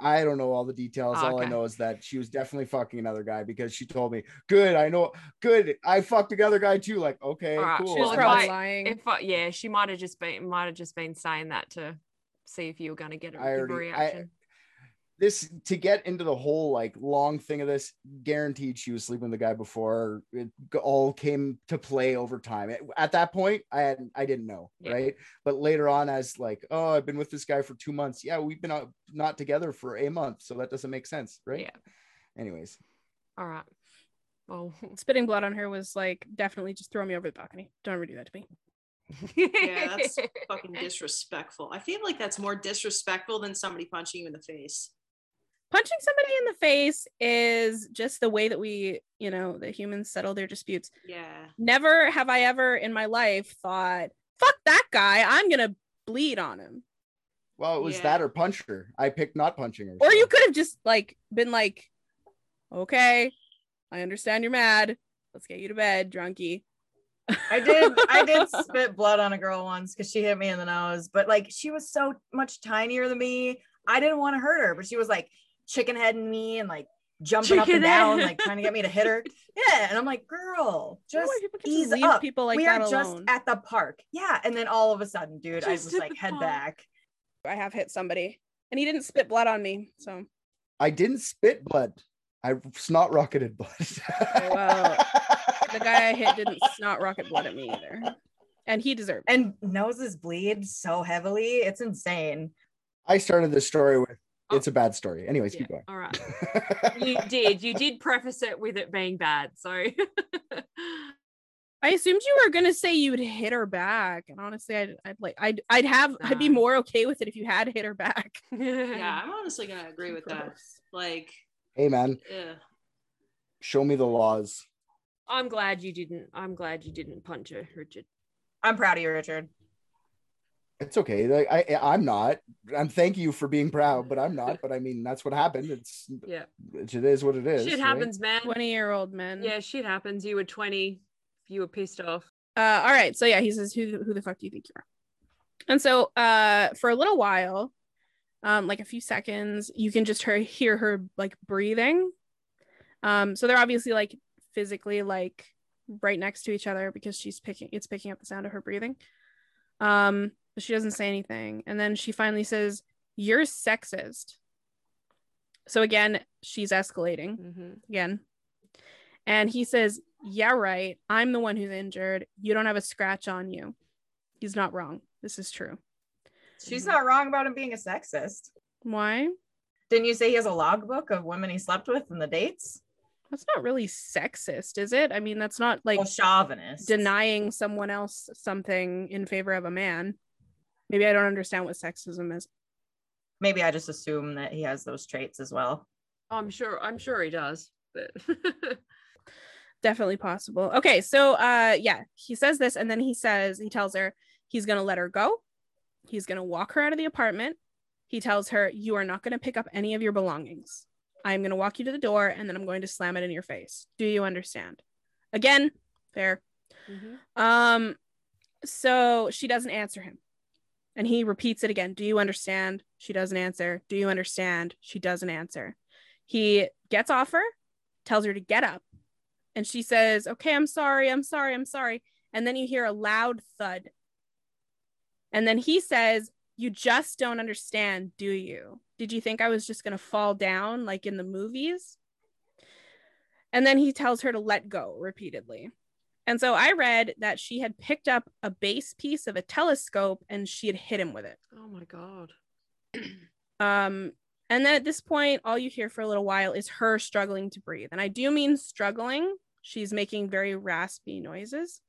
C: I don't know all the details.
D: Oh,
C: all I know is that she was definitely fucking another guy because she told me, "Good, I know. Good, I fucked another guy too." Like, okay,
D: All right,
C: cool.
A: She was
D: Well,
C: I'm
D: if
A: probably lying.
D: If I, yeah, she might have just been might have just been saying that to see if you were going to get a,
C: I
D: give a
C: already- I-
D: reaction.
C: this to get into the whole like long thing of this guaranteed she was sleeping with the guy before it all came to play over time At- at that point i had i didn't know
D: Yeah.
C: right but later on as like oh i've been with this guy for two months yeah we've been out, not together for a month so that doesn't make sense right
D: Yeah.
C: anyways
D: All right. Well,
A: Spitting blood on her was like definitely just throw me over the balcony. Don't ever do that to me.
B: Yeah, that's fucking disrespectful. I feel like that's more disrespectful than somebody punching you in the face.
A: Punching somebody in the face is just the way that we, you know, the humans settle their disputes.
B: Yeah.
A: Never have I ever in my life thought, fuck that guy, I'm gonna bleed on him.
C: well it was
B: Yeah.
C: that or punch her i picked not punching her
A: Or
C: so-
A: you could have just like been like, okay, I understand you're mad. Let's get you to bed, drunkie.
E: I did I did spit blood on a girl once because she hit me in the nose, but like she was so much tinier than me. I didn't want to hurt her, but she was like chicken heading me and like jumping up
D: Chicken
E: and down,
D: head.
E: like trying to get me to hit her. Yeah. And I'm like, girl,
A: I don't know
E: just
A: people
E: ease
A: leave
E: up.
A: people like
E: we
A: that
E: are just at the park. Yeah. And then all of a sudden, dude, I
D: Just
E: was like, head
D: park.
E: back.
A: I have hit somebody and he didn't spit blood on me. So
C: i didn't spit blood i snot rocketed blood oh,
A: well, the guy I hit didn't snot rocket blood at me either. And he deserved it.
E: And noses bleed so heavily. It's insane.
C: i started this story with
D: Oh.
C: it's a bad story anyways
D: Yeah,
C: keep going
D: All right. You did. You did preface it with it being bad. So
A: I assumed you were gonna say you'd hit her back, and honestly, I'd, I'd like, I'd, I'd have, I'd be more okay with it if you had hit her back.
B: Yeah, I'm honestly gonna agree with that. Like,
C: hey man
B: ugh.
C: show me the laws
D: I'm glad you didn't. I'm glad you didn't punch her, Richard.
E: I'm proud of you, Richard.
C: It's okay. Like, I I'm not. I'm thank you for being proud, but I'm not. But I mean, that's what happened. It's
D: Yeah.
C: it is what it is.
D: shit
C: right?
D: happens, man.
A: Twenty-year-old man.
D: Yeah, shit happens. You were 20. You were pissed off.
A: Uh, all right. So yeah, he says, "Who, who the fuck do you think you are?" And so, uh, for a little while, um, like a few seconds, you can just her hear her like breathing. Um, so they're obviously like physically like right next to each other because she's picking it's picking up the sound of her breathing. Um, but she doesn't say anything, and then she finally says, "You're sexist." So again, she's escalating
D: Mm-hmm.
A: again. And he says, Yeah, right. I'm the one who's injured. You don't have a scratch on you. He's not wrong. This is true.
E: She's
D: Mhm.
E: not wrong about him being a sexist.
A: Why?
E: Didn't you say he has a logbook of women he slept with and the dates?
A: That's not really sexist, is it? I mean, that's not like
E: well, chauvinist.
A: denying someone else something in favor of a man. Maybe I don't understand what sexism is.
E: Maybe I just assume that he has those traits as well.
D: I'm sure. I'm sure he does. But
A: Definitely possible. Okay, so uh yeah, he says this and then he says he tells her he's going to let her go. He's going to walk her out of the apartment. He tells her you are not going to pick up any of your belongings. I'm going to walk you to the door and then I'm going to slam it in your face. Do you understand? Again, fair.
D: Mhm.
A: Um so she doesn't answer him. And he repeats it again. Do you understand? She doesn't answer. Do you understand? She doesn't answer. He gets off her, tells her to get up, and she says, "Okay, I'm sorry. I'm sorry. I'm sorry." And then you hear a loud thud. And then he says, "You just don't understand, do you? Did you think I was just going to fall down like in the movies?" And then he tells her to let go repeatedly. And so I read that she had picked up a base piece of a telescope and she had hit him with it.
D: Oh my god.
A: Um, and then at this point, all you hear for a little while is her struggling to breathe. And I do mean struggling. She's making very raspy noises.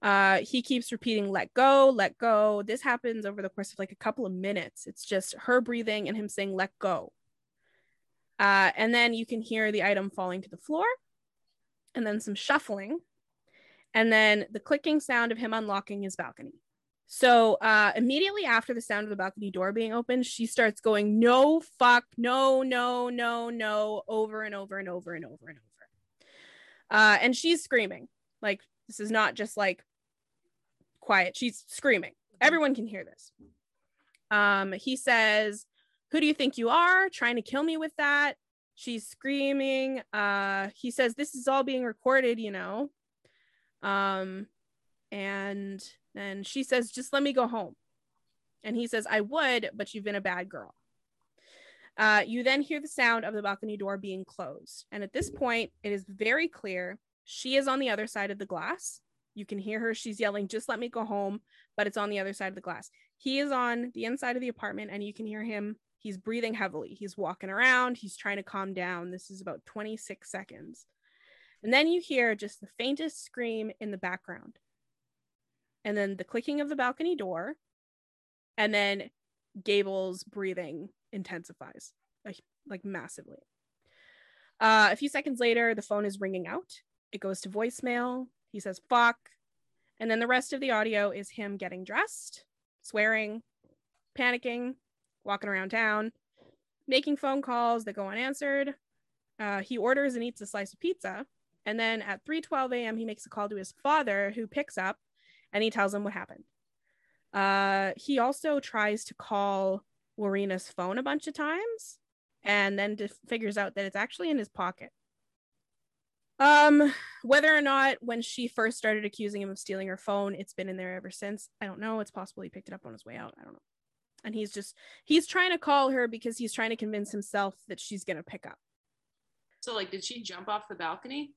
A: Uh, he keeps repeating, let go, let go. This happens over the course of like a couple of minutes. It's just her breathing and him saying, let go. Uh, and then you can hear the item falling to the floor, and then some shuffling, and then the clicking sound of him unlocking his balcony. So uh, immediately after the sound of the balcony door being opened, she starts going, no, fuck, no, no, no, no, over and over and over and over and over. Uh, and she's screaming. Like, this is not just like quiet. She's screaming. Everyone can hear this. Um, he says, Who do you think you are? Trying to kill me with that. She's screaming. Uh, he says, This is all being recorded, you know. Um, and then she says, Just let me go home. And he says, I would, but you've been a bad girl. Uh, you then hear the sound of the balcony door being closed. And at this point, it is very clear she is on the other side of the glass. You can hear her. She's yelling, Just let me go home. But it's on the other side of the glass. He is on the inside of the apartment, and you can hear him. He's breathing heavily. He's walking around. He's trying to calm down. This is about 26 seconds. And then you hear just the faintest scream in the background and then the clicking of the balcony door, and then Gable's breathing intensifies like, like massively. Uh, a few seconds later, the phone is ringing out. It goes to voicemail. He says, fuck. And then the rest of the audio is him getting dressed, swearing, panicking, walking around town, making phone calls that go unanswered. Uh, he orders and eats a slice of pizza. And then at 3:12 a.m., he makes a call to his father, who picks up and he tells him what happened. Uh, he also tries to call Warriena's phone a bunch of times and then just figures out that it's actually in his pocket. Um, whether or not when she first started accusing him of stealing her phone, it's been in there ever since. I don't know. It's possible he picked it up on his way out. I don't know. And he's just he's trying to call her because he's trying to convince himself that she's gonna pick up.
B: So like did she jump off the balcony?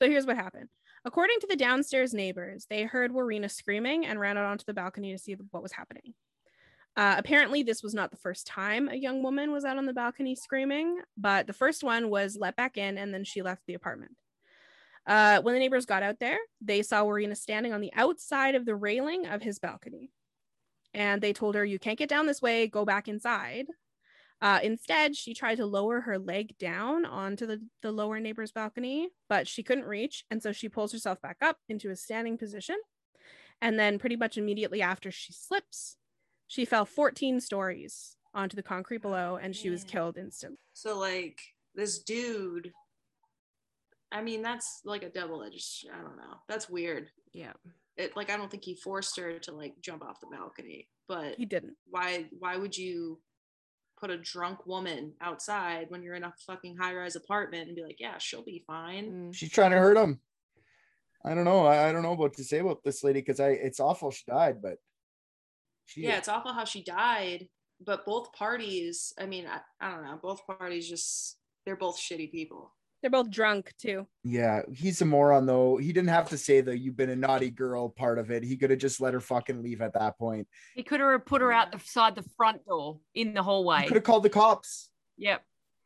A: So here's what happened. According to the downstairs neighbors, they heard Warriena screaming and ran out onto the balcony to see what was happening. Uh, apparently, this was not the first time a young woman was out on the balcony screaming, but the first one was let back in and then she left the apartment. Uh, when the neighbors got out there, they saw Warriena standing on the outside of the railing of his balcony. And they told her, You can't get down this way, go back inside. Uh, instead, she tried to lower her leg down onto the, the lower neighbor's balcony, but she couldn't reach. And so she pulls herself back up into a standing position. And then, pretty much immediately after she slips, she fell 14 stories onto the concrete below and she was killed instantly.
B: So, like, this dude, I mean, that's like a double edged, I don't know. That's weird.
D: Yeah.
B: It, like, I don't think he forced her to like jump off the balcony, but
A: He didn't.
B: why, why would you put a drunk woman outside when you're in a fucking high rise apartment and be like, yeah, she'll be fine.
D: Mm.
C: She's trying to hurt him. I don't know. I, I don't know what to say about this lady because I it's awful she died, but she
B: Yeah, it's awful how she died, but both parties, I mean, I, I don't know, both parties just, they're both shitty people.
A: They're both drunk too.
C: yeah, he's a moron though. He didn't have to say the you've been a naughty girl part of it. He could have just let her fucking leave at that point.
D: He could have put her out the side the front door in the
C: He
D: hallway.
C: could have called the cops.
D: Yep.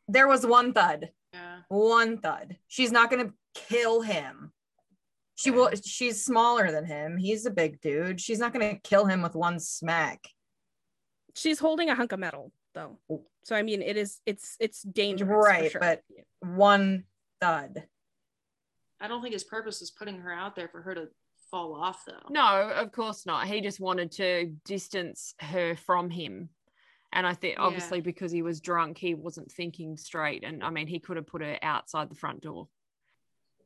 E: There was one thud.
B: Yeah.
E: One thud. She's not gonna kill him. She will she's smaller than him. He's a big dude. She's not gonna kill him with one smack.
A: She's holding a hunk of metal though. Oh. So I mean it is it's it's dangerous.
E: Right,
A: sure.
E: but one thud.
B: I don't think his purpose was putting her out there for her to fall off, though.
D: No, of course not. He just wanted to distance her from him. And I think
B: Yeah.
D: obviously because he was drunk, he wasn't thinking straight. And I mean, he could have put her outside the front door.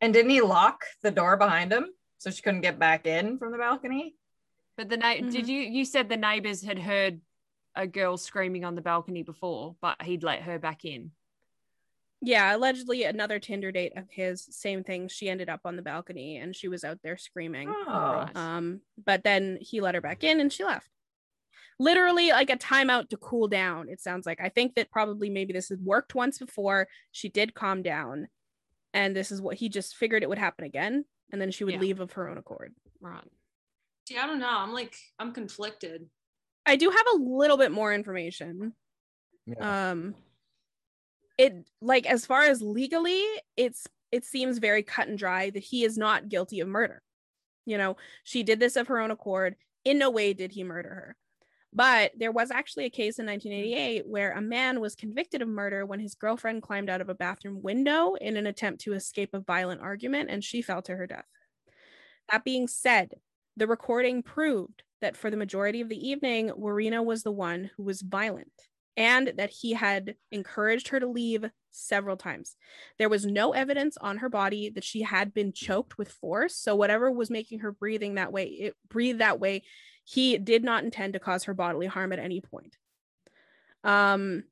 E: And didn't he lock the door behind him so she couldn't get back in from the balcony?
D: But the na-
A: Mhm.
D: did you you said the neighbors had heard a girl screaming on the balcony before, but he'd let her back in.
A: Yeah, allegedly another Tinder date of his, same thing. She ended up on the balcony and she was out there screaming.
E: Oh,
A: Um, but then he let her back in and she left. Literally like a timeout to cool down. It sounds like. I think that probably maybe this had worked once before. She did calm down, and this is what he just figured it would happen again, and then she would
D: Yeah.
A: leave of her own accord.
D: Right.
B: See, I don't know. I'm like, I'm conflicted.
A: I do have a little bit more information.
C: Yeah.
A: um it like as far as legally it's it seems very cut and dry that he is not guilty of murder you know she did this of her own accord in no way did he murder her but there was actually a case in 1988 mm. where a man was convicted of murder when his girlfriend climbed out of a bathroom window in an attempt to escape a violent argument and she fell to her death that being said the recording proved that for the majority of the evening, Warriena was the one who was violent and that he had encouraged her to leave several times. There was no evidence on her body that she had been choked with force. So whatever was making her breathing that way, it breathe that way, he did not intend to cause her bodily harm at any point. Um,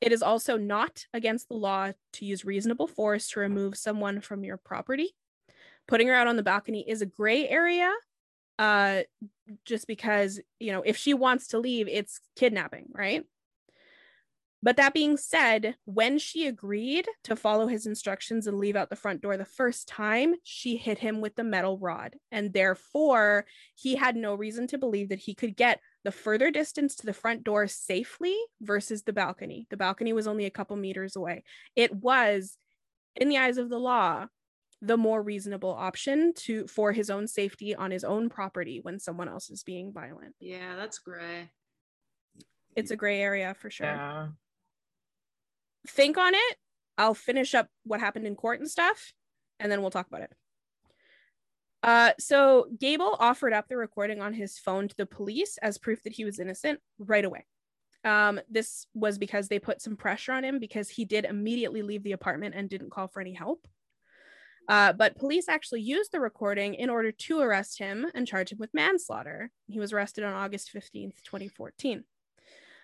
A: it is also not against the law to use reasonable force to remove someone from your property. Putting her out on the balcony is a gray area, uh, just because, you know, if she wants to leave, it's kidnapping, right? But that being said, when she agreed to follow his instructions and leave out the front door the first time, she hit him with the metal rod. And therefore, he had no reason to believe that he could get the further distance to the front door safely versus the balcony. The balcony was only a couple meters away. It was, in the eyes of the law, the more reasonable option to for his own safety on his own property when someone else is being violent.
B: Yeah, that's gray.
A: It's a gray area for sure.
E: Yeah.
A: Think on it. I'll finish up what happened in court and stuff, and then we'll talk about it. Uh, so Gable offered up the recording on his phone to the police as proof that he was innocent right away. Um, this was because they put some pressure on him because he did immediately leave the apartment and didn't call for any help. Uh, but police actually used the recording in order to arrest him and charge him with manslaughter. He was arrested on August 15th, 2014.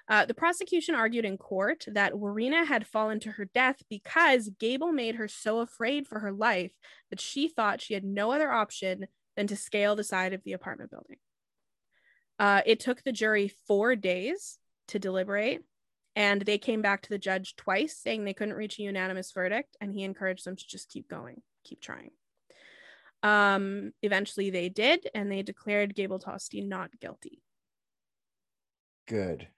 A: Uh, the prosecution argued in court that Warriena had fallen to her death because Gable made her so afraid for her life that she thought she had no other option than to scale the side of the apartment building. Uh, it took the jury four days to deliberate, and they came back to the judge twice saying they couldn't reach a unanimous verdict, and he encouraged them to just keep going, keep trying. Um, eventually, they did, and they declared Gable Tostee not guilty.
C: Good.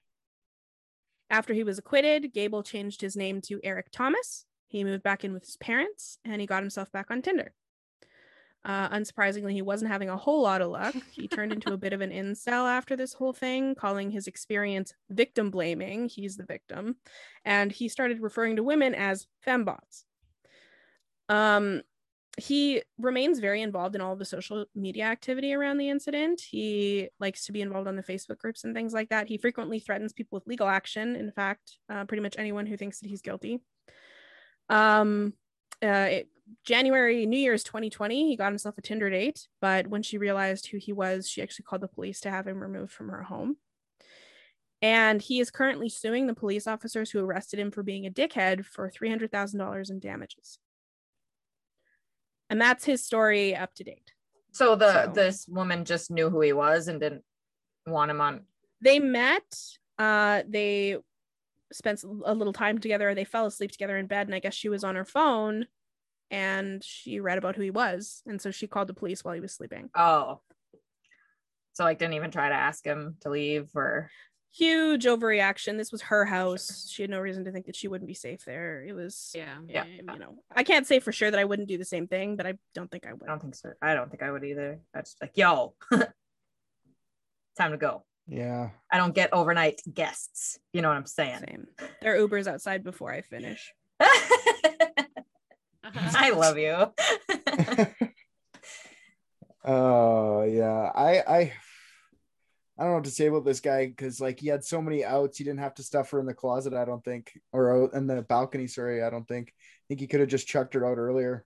A: After he was acquitted, Gable changed his name to Eric Thomas. He moved back in with his parents and he got himself back on Tinder. Uh, unsurprisingly, he wasn't having a whole lot of luck. He turned into a bit of an incel after this whole thing, calling his experience victim blaming. He's the victim. And he started referring to women as fembots. Um, he remains very involved in all of the social media activity around the incident. He likes to be involved on the Facebook groups and things like that. He frequently threatens people with legal action. In fact, uh, pretty much anyone who thinks that he's guilty. Um, uh, it, January, New Year's 2020, he got himself a Tinder date, but when she realized who he was, she actually called the police to have him removed from her home. And he is currently suing the police officers who arrested him for being a dickhead for $300,000 in damages and that's his story up to date
E: So the
A: So-
E: this woman just knew who he was and didn't want him on.
A: they met uh they spent a little time together they fell asleep together in bed and i guess she was on her phone and she read about who he was and so she called the police while he was sleeping
E: Oh. So like didn't even try to ask him to leave or
A: huge overreaction this was her house she had no reason to think that she wouldn't be safe there it was
D: Yeah.
E: Eh, yeah.
A: you know i can't say for sure that i wouldn't do the same thing but i don't think i would
E: I don't think so. I don't think I would either. I just like, yo, time to go.
C: Yeah.
E: I don't get overnight guests. You know what I'm saying?
A: same there are ubers outside before i finish
E: I love you.
C: Oh yeah. I I I don't know what to say about this guy because like he had so many outs. He didn't have to stuff her in the closet, I don't think. Or out in the balcony, sorry, I don't think. I think he could have just chucked her out earlier.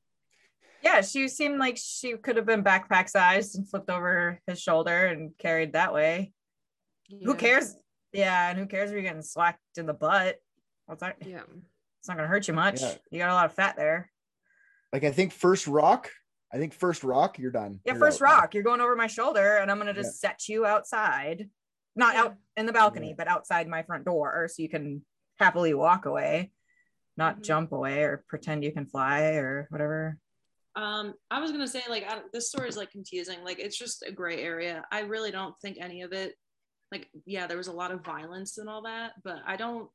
E: yeah, she seemed like she could have been backpack sized and flipped over his shoulder and carried that way. Who cares? Yeah, and who cares if you're getting slacked in the butt? What's that?
D: Yeah.
E: It's not gonna hurt you much.
C: Yeah.
E: You got a lot of fat there.
C: Like I think first rock, I think first rock, you're done.
E: Yeah,
C: You're
E: first
C: out
E: rock. You're going over my shoulder, and I'm gonna just set you outside, not out in the balcony,
C: Yeah.
E: but outside my front door, so you can happily walk away, not
B: Mhm.
E: jump away or pretend you can fly or whatever.
B: Um, I was gonna say like I, this story is like confusing. Like it's just a gray area. I really don't think any of it. Like yeah, there was a lot of violence and all that, but I don't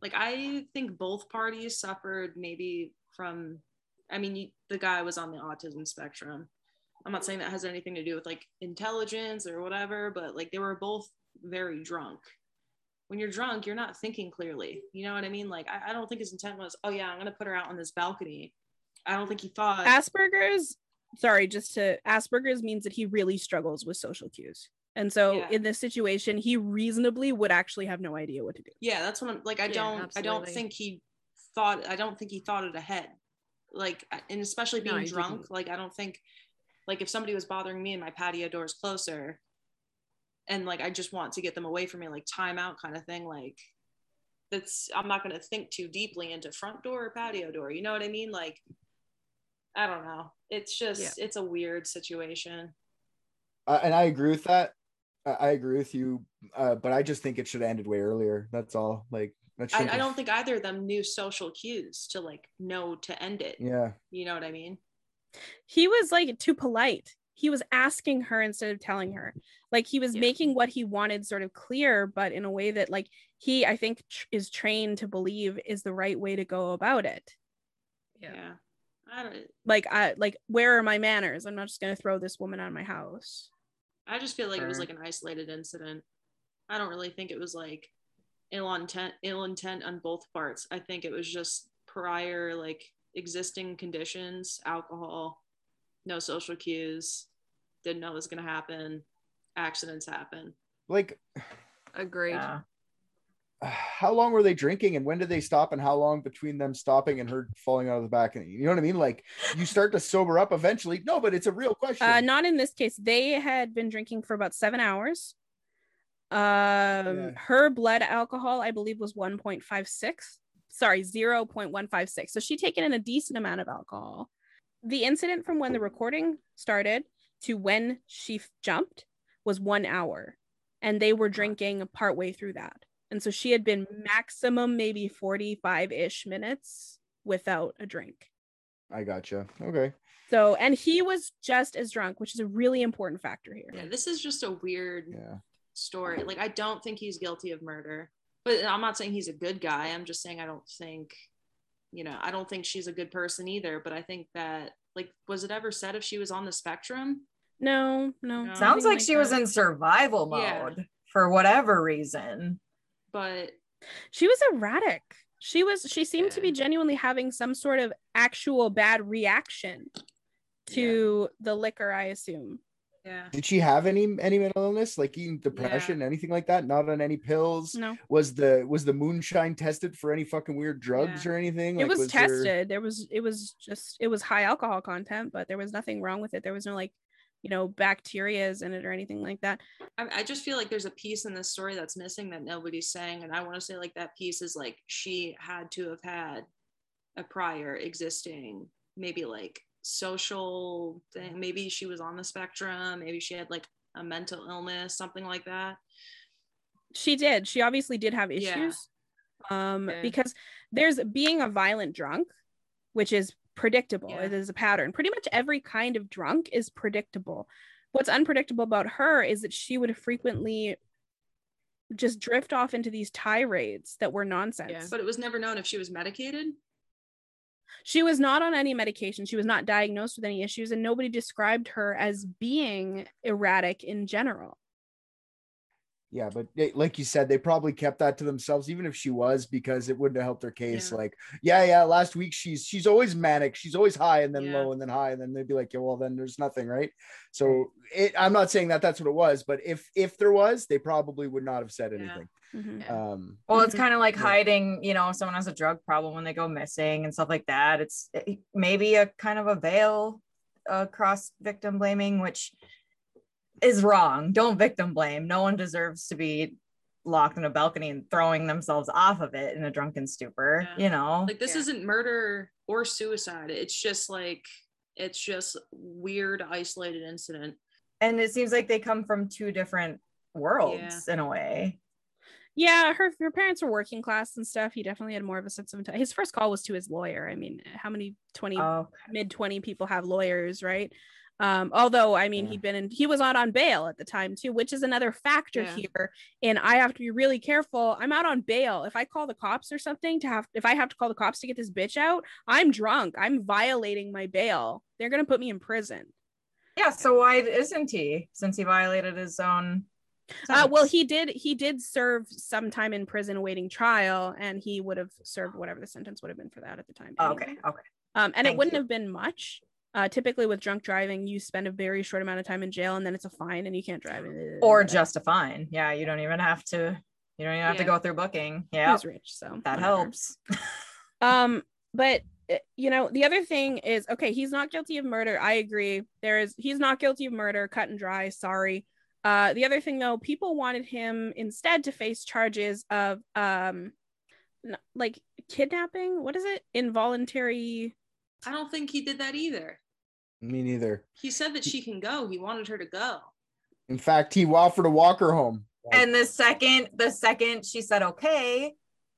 B: like. I think both parties suffered maybe from. I mean, you, the guy was on the autism spectrum. I'm not saying that has anything to do with like intelligence or whatever, but like they were both very drunk. When you're drunk, you're not thinking clearly. You know what I mean? Like I, I don't think his intent was, oh yeah, I'm gonna put her out on this balcony. I don't think he thought.
A: Asperger's, sorry, just to Asperger's means that he really struggles with social cues. And so
B: Yeah.
A: in this situation, he reasonably would actually have no idea what to do.
B: Yeah, that's what I'm like. I
D: Yeah,
B: don't. I don't think he thought. I don't think he thought it ahead. Like, and especially being
D: he
B: drunk.
D: didn't.
B: Like, I don't think. Like, if somebody was bothering me and my patio door is closer, and like I just want to get them away from me, like timeout kind of thing. Like, that's I'm not gonna think too deeply into front door or patio door. You know what I mean? Like, I don't know. It's just it's a weird situation.
C: Uh, and I agree with that. I, I agree with you, uh, but I just think it should have ended way earlier. That's all. Like that
B: I,
C: shouldn't
B: I don't think either of them knew social cues to like know to end it.
C: Yeah,
B: You know what I mean?
A: He was like too polite. He was asking her instead of telling her. Like he was
B: Yeah.
A: making what he wanted sort of clear, but in a way that like he, I think, tr- is trained to believe is the right way to go about it.
B: Yeah. I don't
A: Like I like where are my manners? I'm not just gonna throw this woman out of my house.
B: I just feel like it was like an isolated incident. I don't really think it was like ill intent ill intent on both parts. I think it was just prior like existing conditions, alcohol, no social cues, didn't know it was gonna happen, accidents happen.
C: like
D: Agreed.
E: Yeah.
C: how long were they drinking and when did they stop and how long between them stopping and her falling out of the back and you know what i mean like you start to sober up eventually no but it's a real question
A: Uh, not in this case. They had been drinking for about seven hours. Um,
C: Yeah.
A: her blood alcohol, I believe, was 1.56. Sorry, 0.156. So she'd taken in a decent amount of alcohol. The incident from when the recording started to when she f- jumped was one hour, and they were drinking partway through that. And so she had been maximum maybe 45 ish minutes without a drink.
C: i gotcha okay
A: So, and he was just as drunk, which is a really important factor here.
B: Yeah, this is just a weird
C: yeah
B: story. Like I don't think he's guilty of murder. But I'm not saying he's a good guy. I'm just saying I don't think you know, I don't think she's a good person either, but I think that like was it ever said if she was on the spectrum?
A: No, no.
B: No.
E: Sounds
A: nothing
E: like she was in survival
B: Yeah.
E: mode for whatever reason.
B: But
A: She was erratic. She was. She seemed to be genuinely having some sort of actual bad reaction to the liquor. I assume.
B: Yeah.
C: did she have any any mental illness like eating depression anything like that not on any pills
A: No,
C: was the was the moonshine tested for any fucking weird drugs
B: Yeah.
C: or anything
A: it
C: Like,
A: was,
C: there-
A: tested. There was. It was just. It was high alcohol content, but there was nothing wrong with it. There was no like, you know, bacterias in it or anything like that.
B: I, I just feel like there's a piece in this story that's missing that nobody's saying. And I want to say like that piece is like she had to have had a prior existing, maybe like social thing. Maybe she was on the spectrum. Maybe she had like a mental illness, something like that.
A: She did. She obviously did have
B: Yeah.
A: issues. Um,
D: Yeah.
A: because there's being a violent drunk, which is predictable.
B: Yeah.
A: It is a pattern. Pretty much every kind of drunk is predictable. What's unpredictable about her is that she would frequently just drift off into these tirades that were nonsense.
B: But it was never known if she was medicated.
A: She was not on any medication. She was not diagnosed with any issues, and nobody described her as being erratic in general.
C: Yeah, but they, like you said, they probably kept that to themselves, even if she was, because it wouldn't have helped their case.
B: Yeah.
C: Like, yeah, yeah, last week she's she's always manic, she's always high and then
B: Yeah.
C: low and then high, and then they'd be like, yeah, well, then there's nothing, right? So it, I'm not saying that that's what it was, but if if there was, they probably would not have said
B: Yeah.
C: anything.
A: Mhm.
C: Um,
E: Well, it's kind of like
C: Yeah.
E: hiding, you know, if someone has a drug problem when they go missing and stuff like that. It's it- maybe a kind of a veil across victim blaming, which is wrong. Don't victim blame. No one deserves to be locked in a balcony and throwing themselves off of it in a drunken stupor,
B: Yeah.
E: you know?
B: Like this
D: Yeah.
B: isn't murder or suicide. It's just like it's just weird isolated incident.
E: and it seems like they come from two different worlds in a way.
A: Yeah, her her parents were working class and stuff. He definitely had more of a sense of his first call was to his lawyer. I mean, how many 20
E: Oh,
A: mid 20 people have lawyers, right? Um, although I mean
C: Yeah.
A: he'd been in he was out on bail at the time too, which is another factor
D: Yeah.
A: here. And I have to be really careful. I'm out on bail. If I call the cops or something to have if I have to call the cops to get this bitch out, I'm drunk. I'm violating my bail. They're gonna put me in prison.
E: yeah. So why isn't he? Since he violated his own.
A: Uh, well, he did. He did serve some time in prison awaiting trial, and he would have served whatever the sentence would have been for that at the time.
E: Oh,
A: anyway.
E: okay. Okay.
A: Um, and it wouldn't
E: you.
A: have been much. Uh, typically, with drunk driving, you spend a very short amount of time in jail, and then it's a fine, and you can't drive.
E: Or just a fine. Yeah, you don't even have to. You don't even have
D: Yeah.
E: to go through booking. Yeah,
A: Who's rich, so
E: that
A: whatever.
E: helps.
A: Um, but uh, you know, the other thing is, okay, he's not guilty of murder. I agree. There is, he's not guilty of murder. Cut and dry. Sorry. Uh, the other thing though, people wanted him instead to face charges of um, like kidnapping. What is it? Involuntary.
B: I don't think he did that either.
C: Me neither.
B: He said that she can go. He wanted her to go.
C: In fact, he offered to walk her home.
E: And the second, the second she said okay,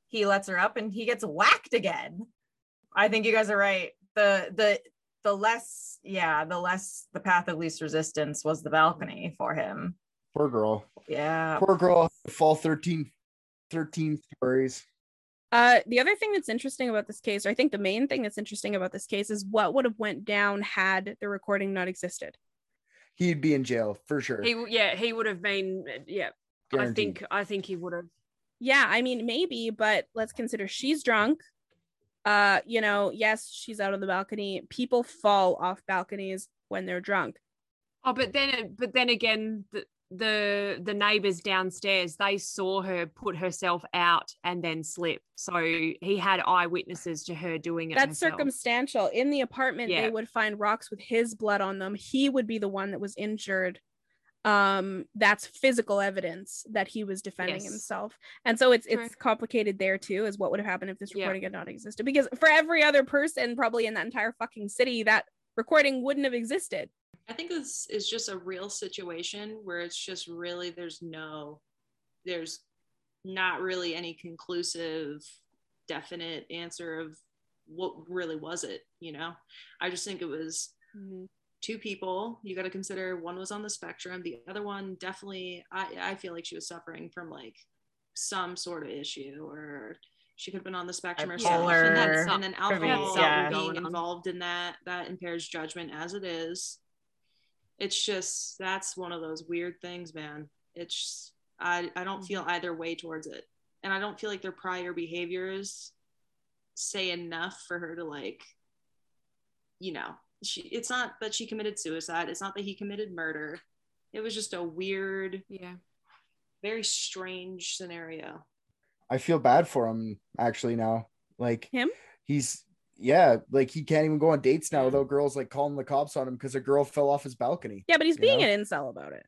E: he lets her up and he gets whacked again. I think you guys are right. The the the less, yeah, the less the path of least resistance was the balcony for him.
C: Poor girl.
E: Yeah.
C: Poor girl. Fall 13, 13 stories.
A: Uh, the other thing that's interesting about this case, or I think the main thing that's interesting about this case, is what would have went down had the recording not existed.
C: He'd be in jail for sure.
D: He yeah, he would have been yeah. I think I think he would have.
A: Yeah, I mean maybe, but let's consider she's drunk. Uh, you know, yes, she's out on the balcony. People fall off balconies when they're drunk.
D: Oh, but then but then again, the the, the neighbors downstairs they saw her put herself out and then slip. So he had eyewitnesses to her doing it.
A: That's
D: herself.
A: circumstantial. In the apartment,
D: Yeah.
A: they would find rocks with his blood on them. He would be the one that was injured. Um, that's physical evidence that he was defending
D: Yes.
A: himself. And so it's
D: True.
A: it's complicated there too, is what would have happened if this
D: Yeah.
A: recording had not existed. Because for every other person probably in that entire fucking city, that recording wouldn't have existed.
B: I think this is just a real situation where it's just really there's no there's not really any conclusive definite answer of what really was it, you know? I just think it was mm-hmm. two people you got to consider one was on the spectrum the other one definitely I, I feel like she was suffering from like some sort of issue or she could have been on the spectrum herself and, then, and then alcohol
E: yeah.
B: being involved in that that impairs judgment as it is it's just that's one of those weird things man it's i i don't mm-hmm. feel either way towards it and i don't feel like their prior behaviors say enough for her to like you know she it's not that she committed suicide it's not that he committed murder it was just a weird
D: Yeah.
B: very strange scenario
C: I feel bad for him actually now. Like
A: Him?
C: He's yeah, like he can't even go on dates now
B: Yeah.
C: without girls like calling the cops on him because a girl fell off his balcony.
A: Yeah, but he's being
C: know?
A: an incel about it.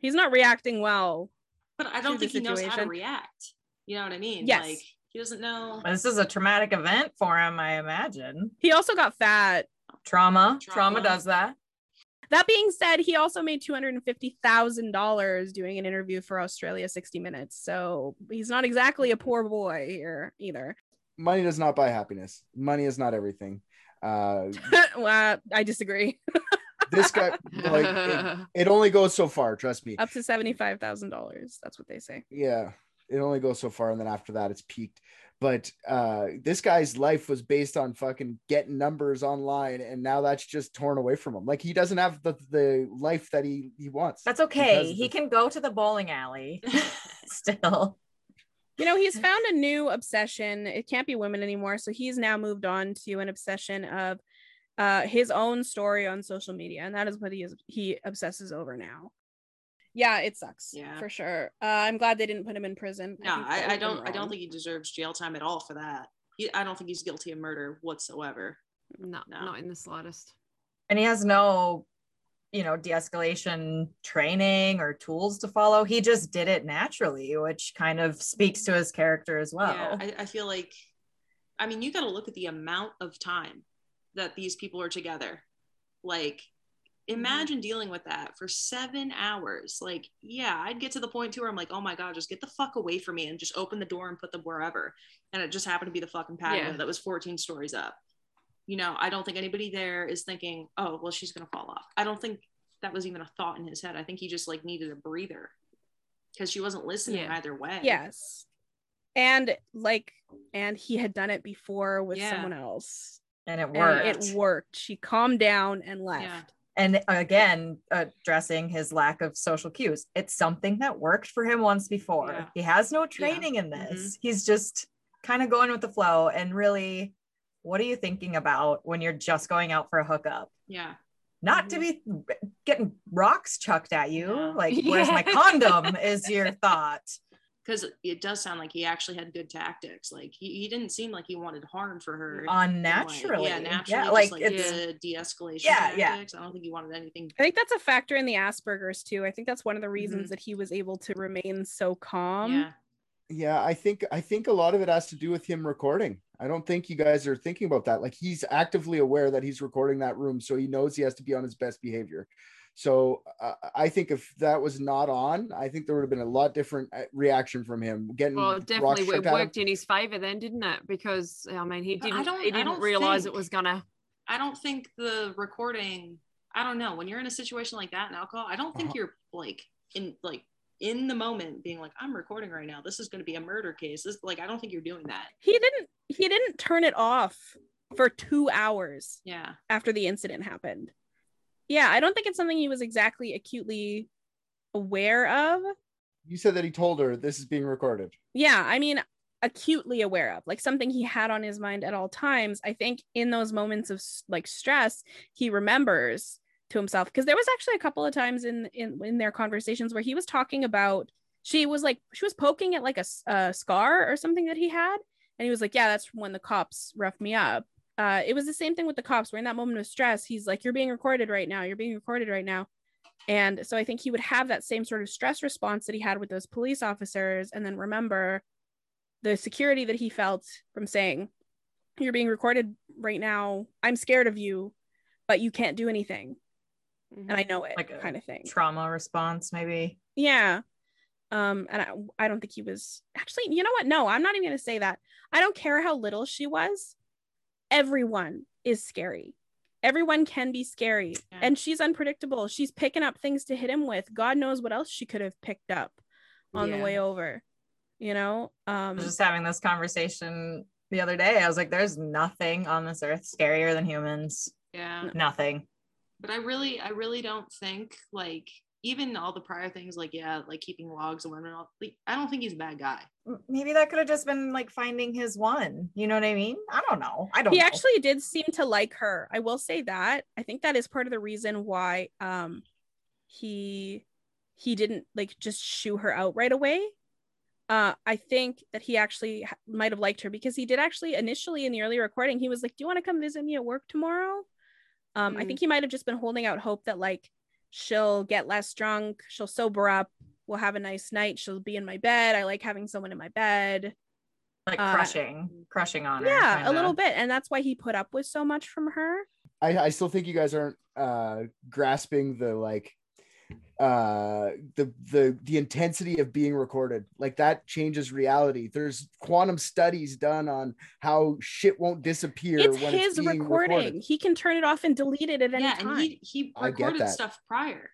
A: He's not reacting well.
B: but i don't think he knows how to react you know what i mean
A: Yes.
B: like he doesn't know
E: This is a traumatic event for him, I imagine.
A: He also got fat.
E: Trauma.
B: Trauma.
E: Trauma does that.
A: That being said, he also made two hundred and fifty thousand dollars doing an interview for Australia 60 Minutes. So he's not exactly a poor boy here either.
C: Money does not buy happiness. Money is not everything. Uh
A: well, I disagree.
C: this guy like it, it only goes so far, trust me.
A: Up to seventy five thousand dollars. That's what they say.
C: yeah it only goes so far and then after that it's peaked but uh this guy's life was based on fucking getting numbers online and now that's just torn away from him like he doesn't have the the life that he he wants
E: That's okay. He
C: the-
E: can go to the bowling alley still.
A: You know, he's found a new obsession. It can't be women anymore. So he's now moved on to an obsession of uh his own story on social media. And that is what he is he obsesses over now. Yeah, it sucks.
B: Yeah.
A: For sure. Uh, I'm glad they didn't put him in prison.
B: no
A: think that
B: I, I don't i don't think he deserves jail time at all for that he, i don't think he's guilty of murder whatsoever
D: no,
B: No.
D: not in the slightest.
E: And he has no, you know, de-escalation training or tools to follow. He just did it naturally, which kind of speaks to his character as well.
B: Yeah, I, I feel like, I mean, you got to look at the amount of time that these people are together. Like, mm-hmm. imagine dealing with that for seven hours. Like, yeah, I'd get to the point too where I'm like, oh my God, just get the fuck away from me and just open the door and put them wherever. And it just happened to be the fucking patio
D: Yeah.
B: that was 14 stories up. You know, I don't think anybody there is thinking, oh, well, she's going to fall off. I don't think that was even a thought in his head. I think he just like needed a breather because she wasn't listening
D: Yeah.
B: either way.
A: Yes. And like, and he had done it before with
B: Yeah.
A: someone else.
E: and it
A: And
E: worked.
A: it worked. She calmed down and left.
B: Yeah.
E: and again addressing his lack of social cues it's something that worked for him once before
B: Yeah.
E: he has no training in
B: Mhm.
E: this he's just kind of going with the flow and really what are you thinking about when you're just going out for a hookup?
B: Yeah.
E: Not to be getting rocks chucked at you.
B: Yeah.
E: Like, where's my condom? is your thought.
B: Because it does sound like he actually had good tactics. Like he, he didn't seem like he wanted harm for her.
E: Unnaturally.
B: Yeah, naturally.
E: Yeah, like,
B: like
E: it's
B: the de-escalation
E: Yeah, yeah.
B: I don't think he wanted anything.
A: I think that's a factor in the Asperger's too. I think that's one of the
E: Mm-hmm.
A: reasons that he was able to remain so calm.
B: yeah.
C: Yeah, I think I think a lot of it has to do with him recording. I don't think you guys are thinking about that. Like he's actively aware that he's recording that room, so he knows he has to be on his best behavior. So uh, I think if that was not on, I think there would have been a lot different uh, reaction from him. Getting
D: Well, it definitely
C: chucked
D: it worked in his favor then, didn't it? Because I mean, he didn't
B: don't-
D: he
B: I
D: didn't
B: don't
D: realize
B: think-
D: it was gonna.
B: I don't think the recording. I don't know. When you're in a situation like that in alcohol, I don't think
C: Uh-huh.
B: you're like in like in the moment being like, I'm recording right now. This is going to be a murder case. This like I don't think you're doing that.
A: He didn't he didn't turn it off for 2 hours
B: Yeah.
A: after the incident happened. Yeah, I don't think it's something he was exactly acutely aware of.
C: You said that he told her this is being recorded.
A: Yeah, I mean acutely aware of, like something he had on his mind at all times. I think in those moments of like stress, he remembers to himself because there was actually a couple of times in in in their conversations where he was talking about she was like she was poking at like a scar or something that he had and he was like yeah that's when the cops roughed me up. Uh it was the same thing with the cops. Where in that moment of stress. He's like you're being recorded right now. You're being recorded right now. And so i think he would have that same sort of stress response that he had with those police officers and then remember the security that he felt from saying you're being recorded right now. I'm scared of you but you can't do anything and i know it
E: Like a
A: kind of thing
E: Trauma response, maybe.
A: yeah um and I, I don't think he was actually you know what no i'm not even going to say that i don't care how little she was everyone is scary everyone can be scary
B: Yeah.
A: and she's unpredictable she's picking up things to hit him with god knows what else she could have picked up on
E: Yeah.
A: the way over you know
E: I
A: um
E: was just having this conversation the other day. I was like, there's nothing on this earth scarier than humans.
B: Yeah.
E: Nothing.
B: But I really, I really don't think like even all the prior things like yeah, like keeping logs of women. Like, I don't think he's a bad guy.
E: Maybe that could have just been like finding his one. You know what I mean? I don't know. I don't
A: he
E: know.
A: actually did seem to like her i will say that i think that is part of the reason why um he he didn't like just shoo her out right away uh i think that he actually ha- might have liked her because he did actually initially in the early recording he was like do you want to come visit me at work tomorrow um i
B: Mm.
A: think he might have just been holding out hope that like she'll get less drunk she'll sober up we'll have a nice night she'll be in my bed i like having someone in my bed
E: like
A: uh,
E: crushing, crushing on her.
A: yeah a little bit and that's why he put up with so much from her
C: I, I still think you guys aren't uh grasping the like uh the the the intensity of being recorded like that changes reality there's quantum studies done on how shit won't disappear
A: it's
C: when
A: his
C: it's being
A: recording.
C: recorded.
A: He can turn it off and delete it at any
B: yeah,
A: time.
B: and he he recorded stuff prior.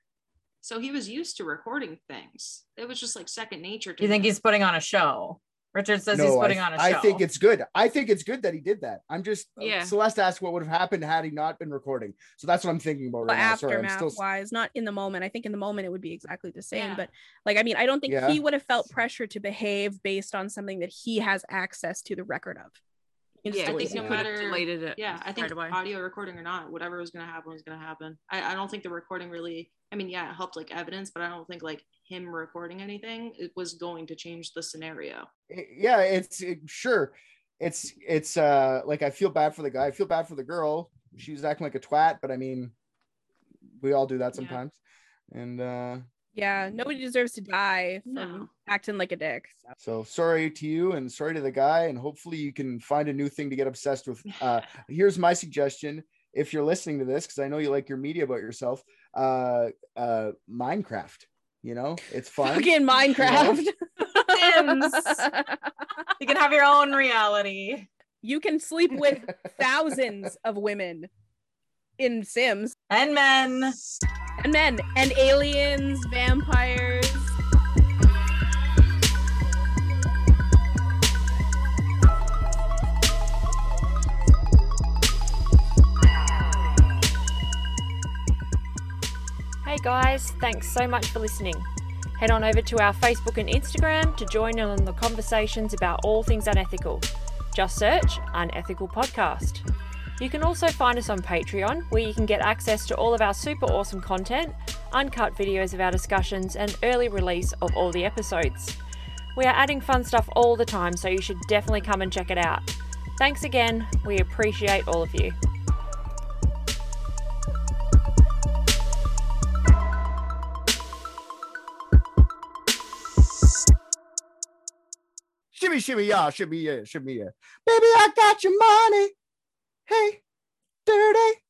B: So he was used to recording things. It was just like second nature to
E: You think
B: him.
E: he's putting on a show? Richard says he's
C: No,
E: putting
C: I,
E: on a show.
C: I think it's good. I think it's good that he did that. I'm just uh,
D: Yeah.
C: Celeste asked what would have happened had he not been recording. So that's what I'm thinking about
A: but
C: right now. Sorry, I'm
A: aftermath
C: still
A: wise, not in the moment. I think in the moment it would be exactly the same.
B: Yeah.
A: But like, I mean, I don't think
C: Yeah.
A: he would have felt pressure to behave based on something that he has access to the record of. He can
D: Yeah,
B: I think no matter-
D: deleted it.
B: yeah i think
D: straight away.
B: audio recording or not whatever was going to happen was going to happen I, I don't think the recording really i mean yeah it helped like evidence but i don't think like him recording anything it was going to change the scenario
C: yeah, it's it, sure. It's it's uh like I feel bad for the guy. I feel bad for the girl. She was acting like a twat, but I mean, we all do that
B: Yeah.
C: sometimes. And uh
A: Yeah, nobody deserves to die from
B: No.
A: acting like a dick. So.
C: so sorry to you and sorry to the guy. And hopefully you can find a new thing to get obsessed with. Uh here's my suggestion. If you're listening to this, because I know you like your media about yourself, uh uh Minecraft. You know, it's fun.
A: Fucking Minecraft.
E: Sims. You can have your own reality.
A: you can sleep with thousands of women in Sims
E: And men.
A: And men and aliens, vampires.
F: Hey guys, thanks so much for listening. Head on over to our Facebook and Instagram to join in on the conversations about all things unethical. Just search Unethical Podcast. You can also find us on Patreon, where you can get access to all of our super awesome content, uncut videos of our discussions, and early release of all the episodes. We are adding fun stuff all the time, so you should definitely come and check it out. Thanks again. We appreciate all of you.
C: Shimmy, shimmy, yeah, shimmy, yeah, shimmy, yeah. Baby, I got your money. Hey, dirty.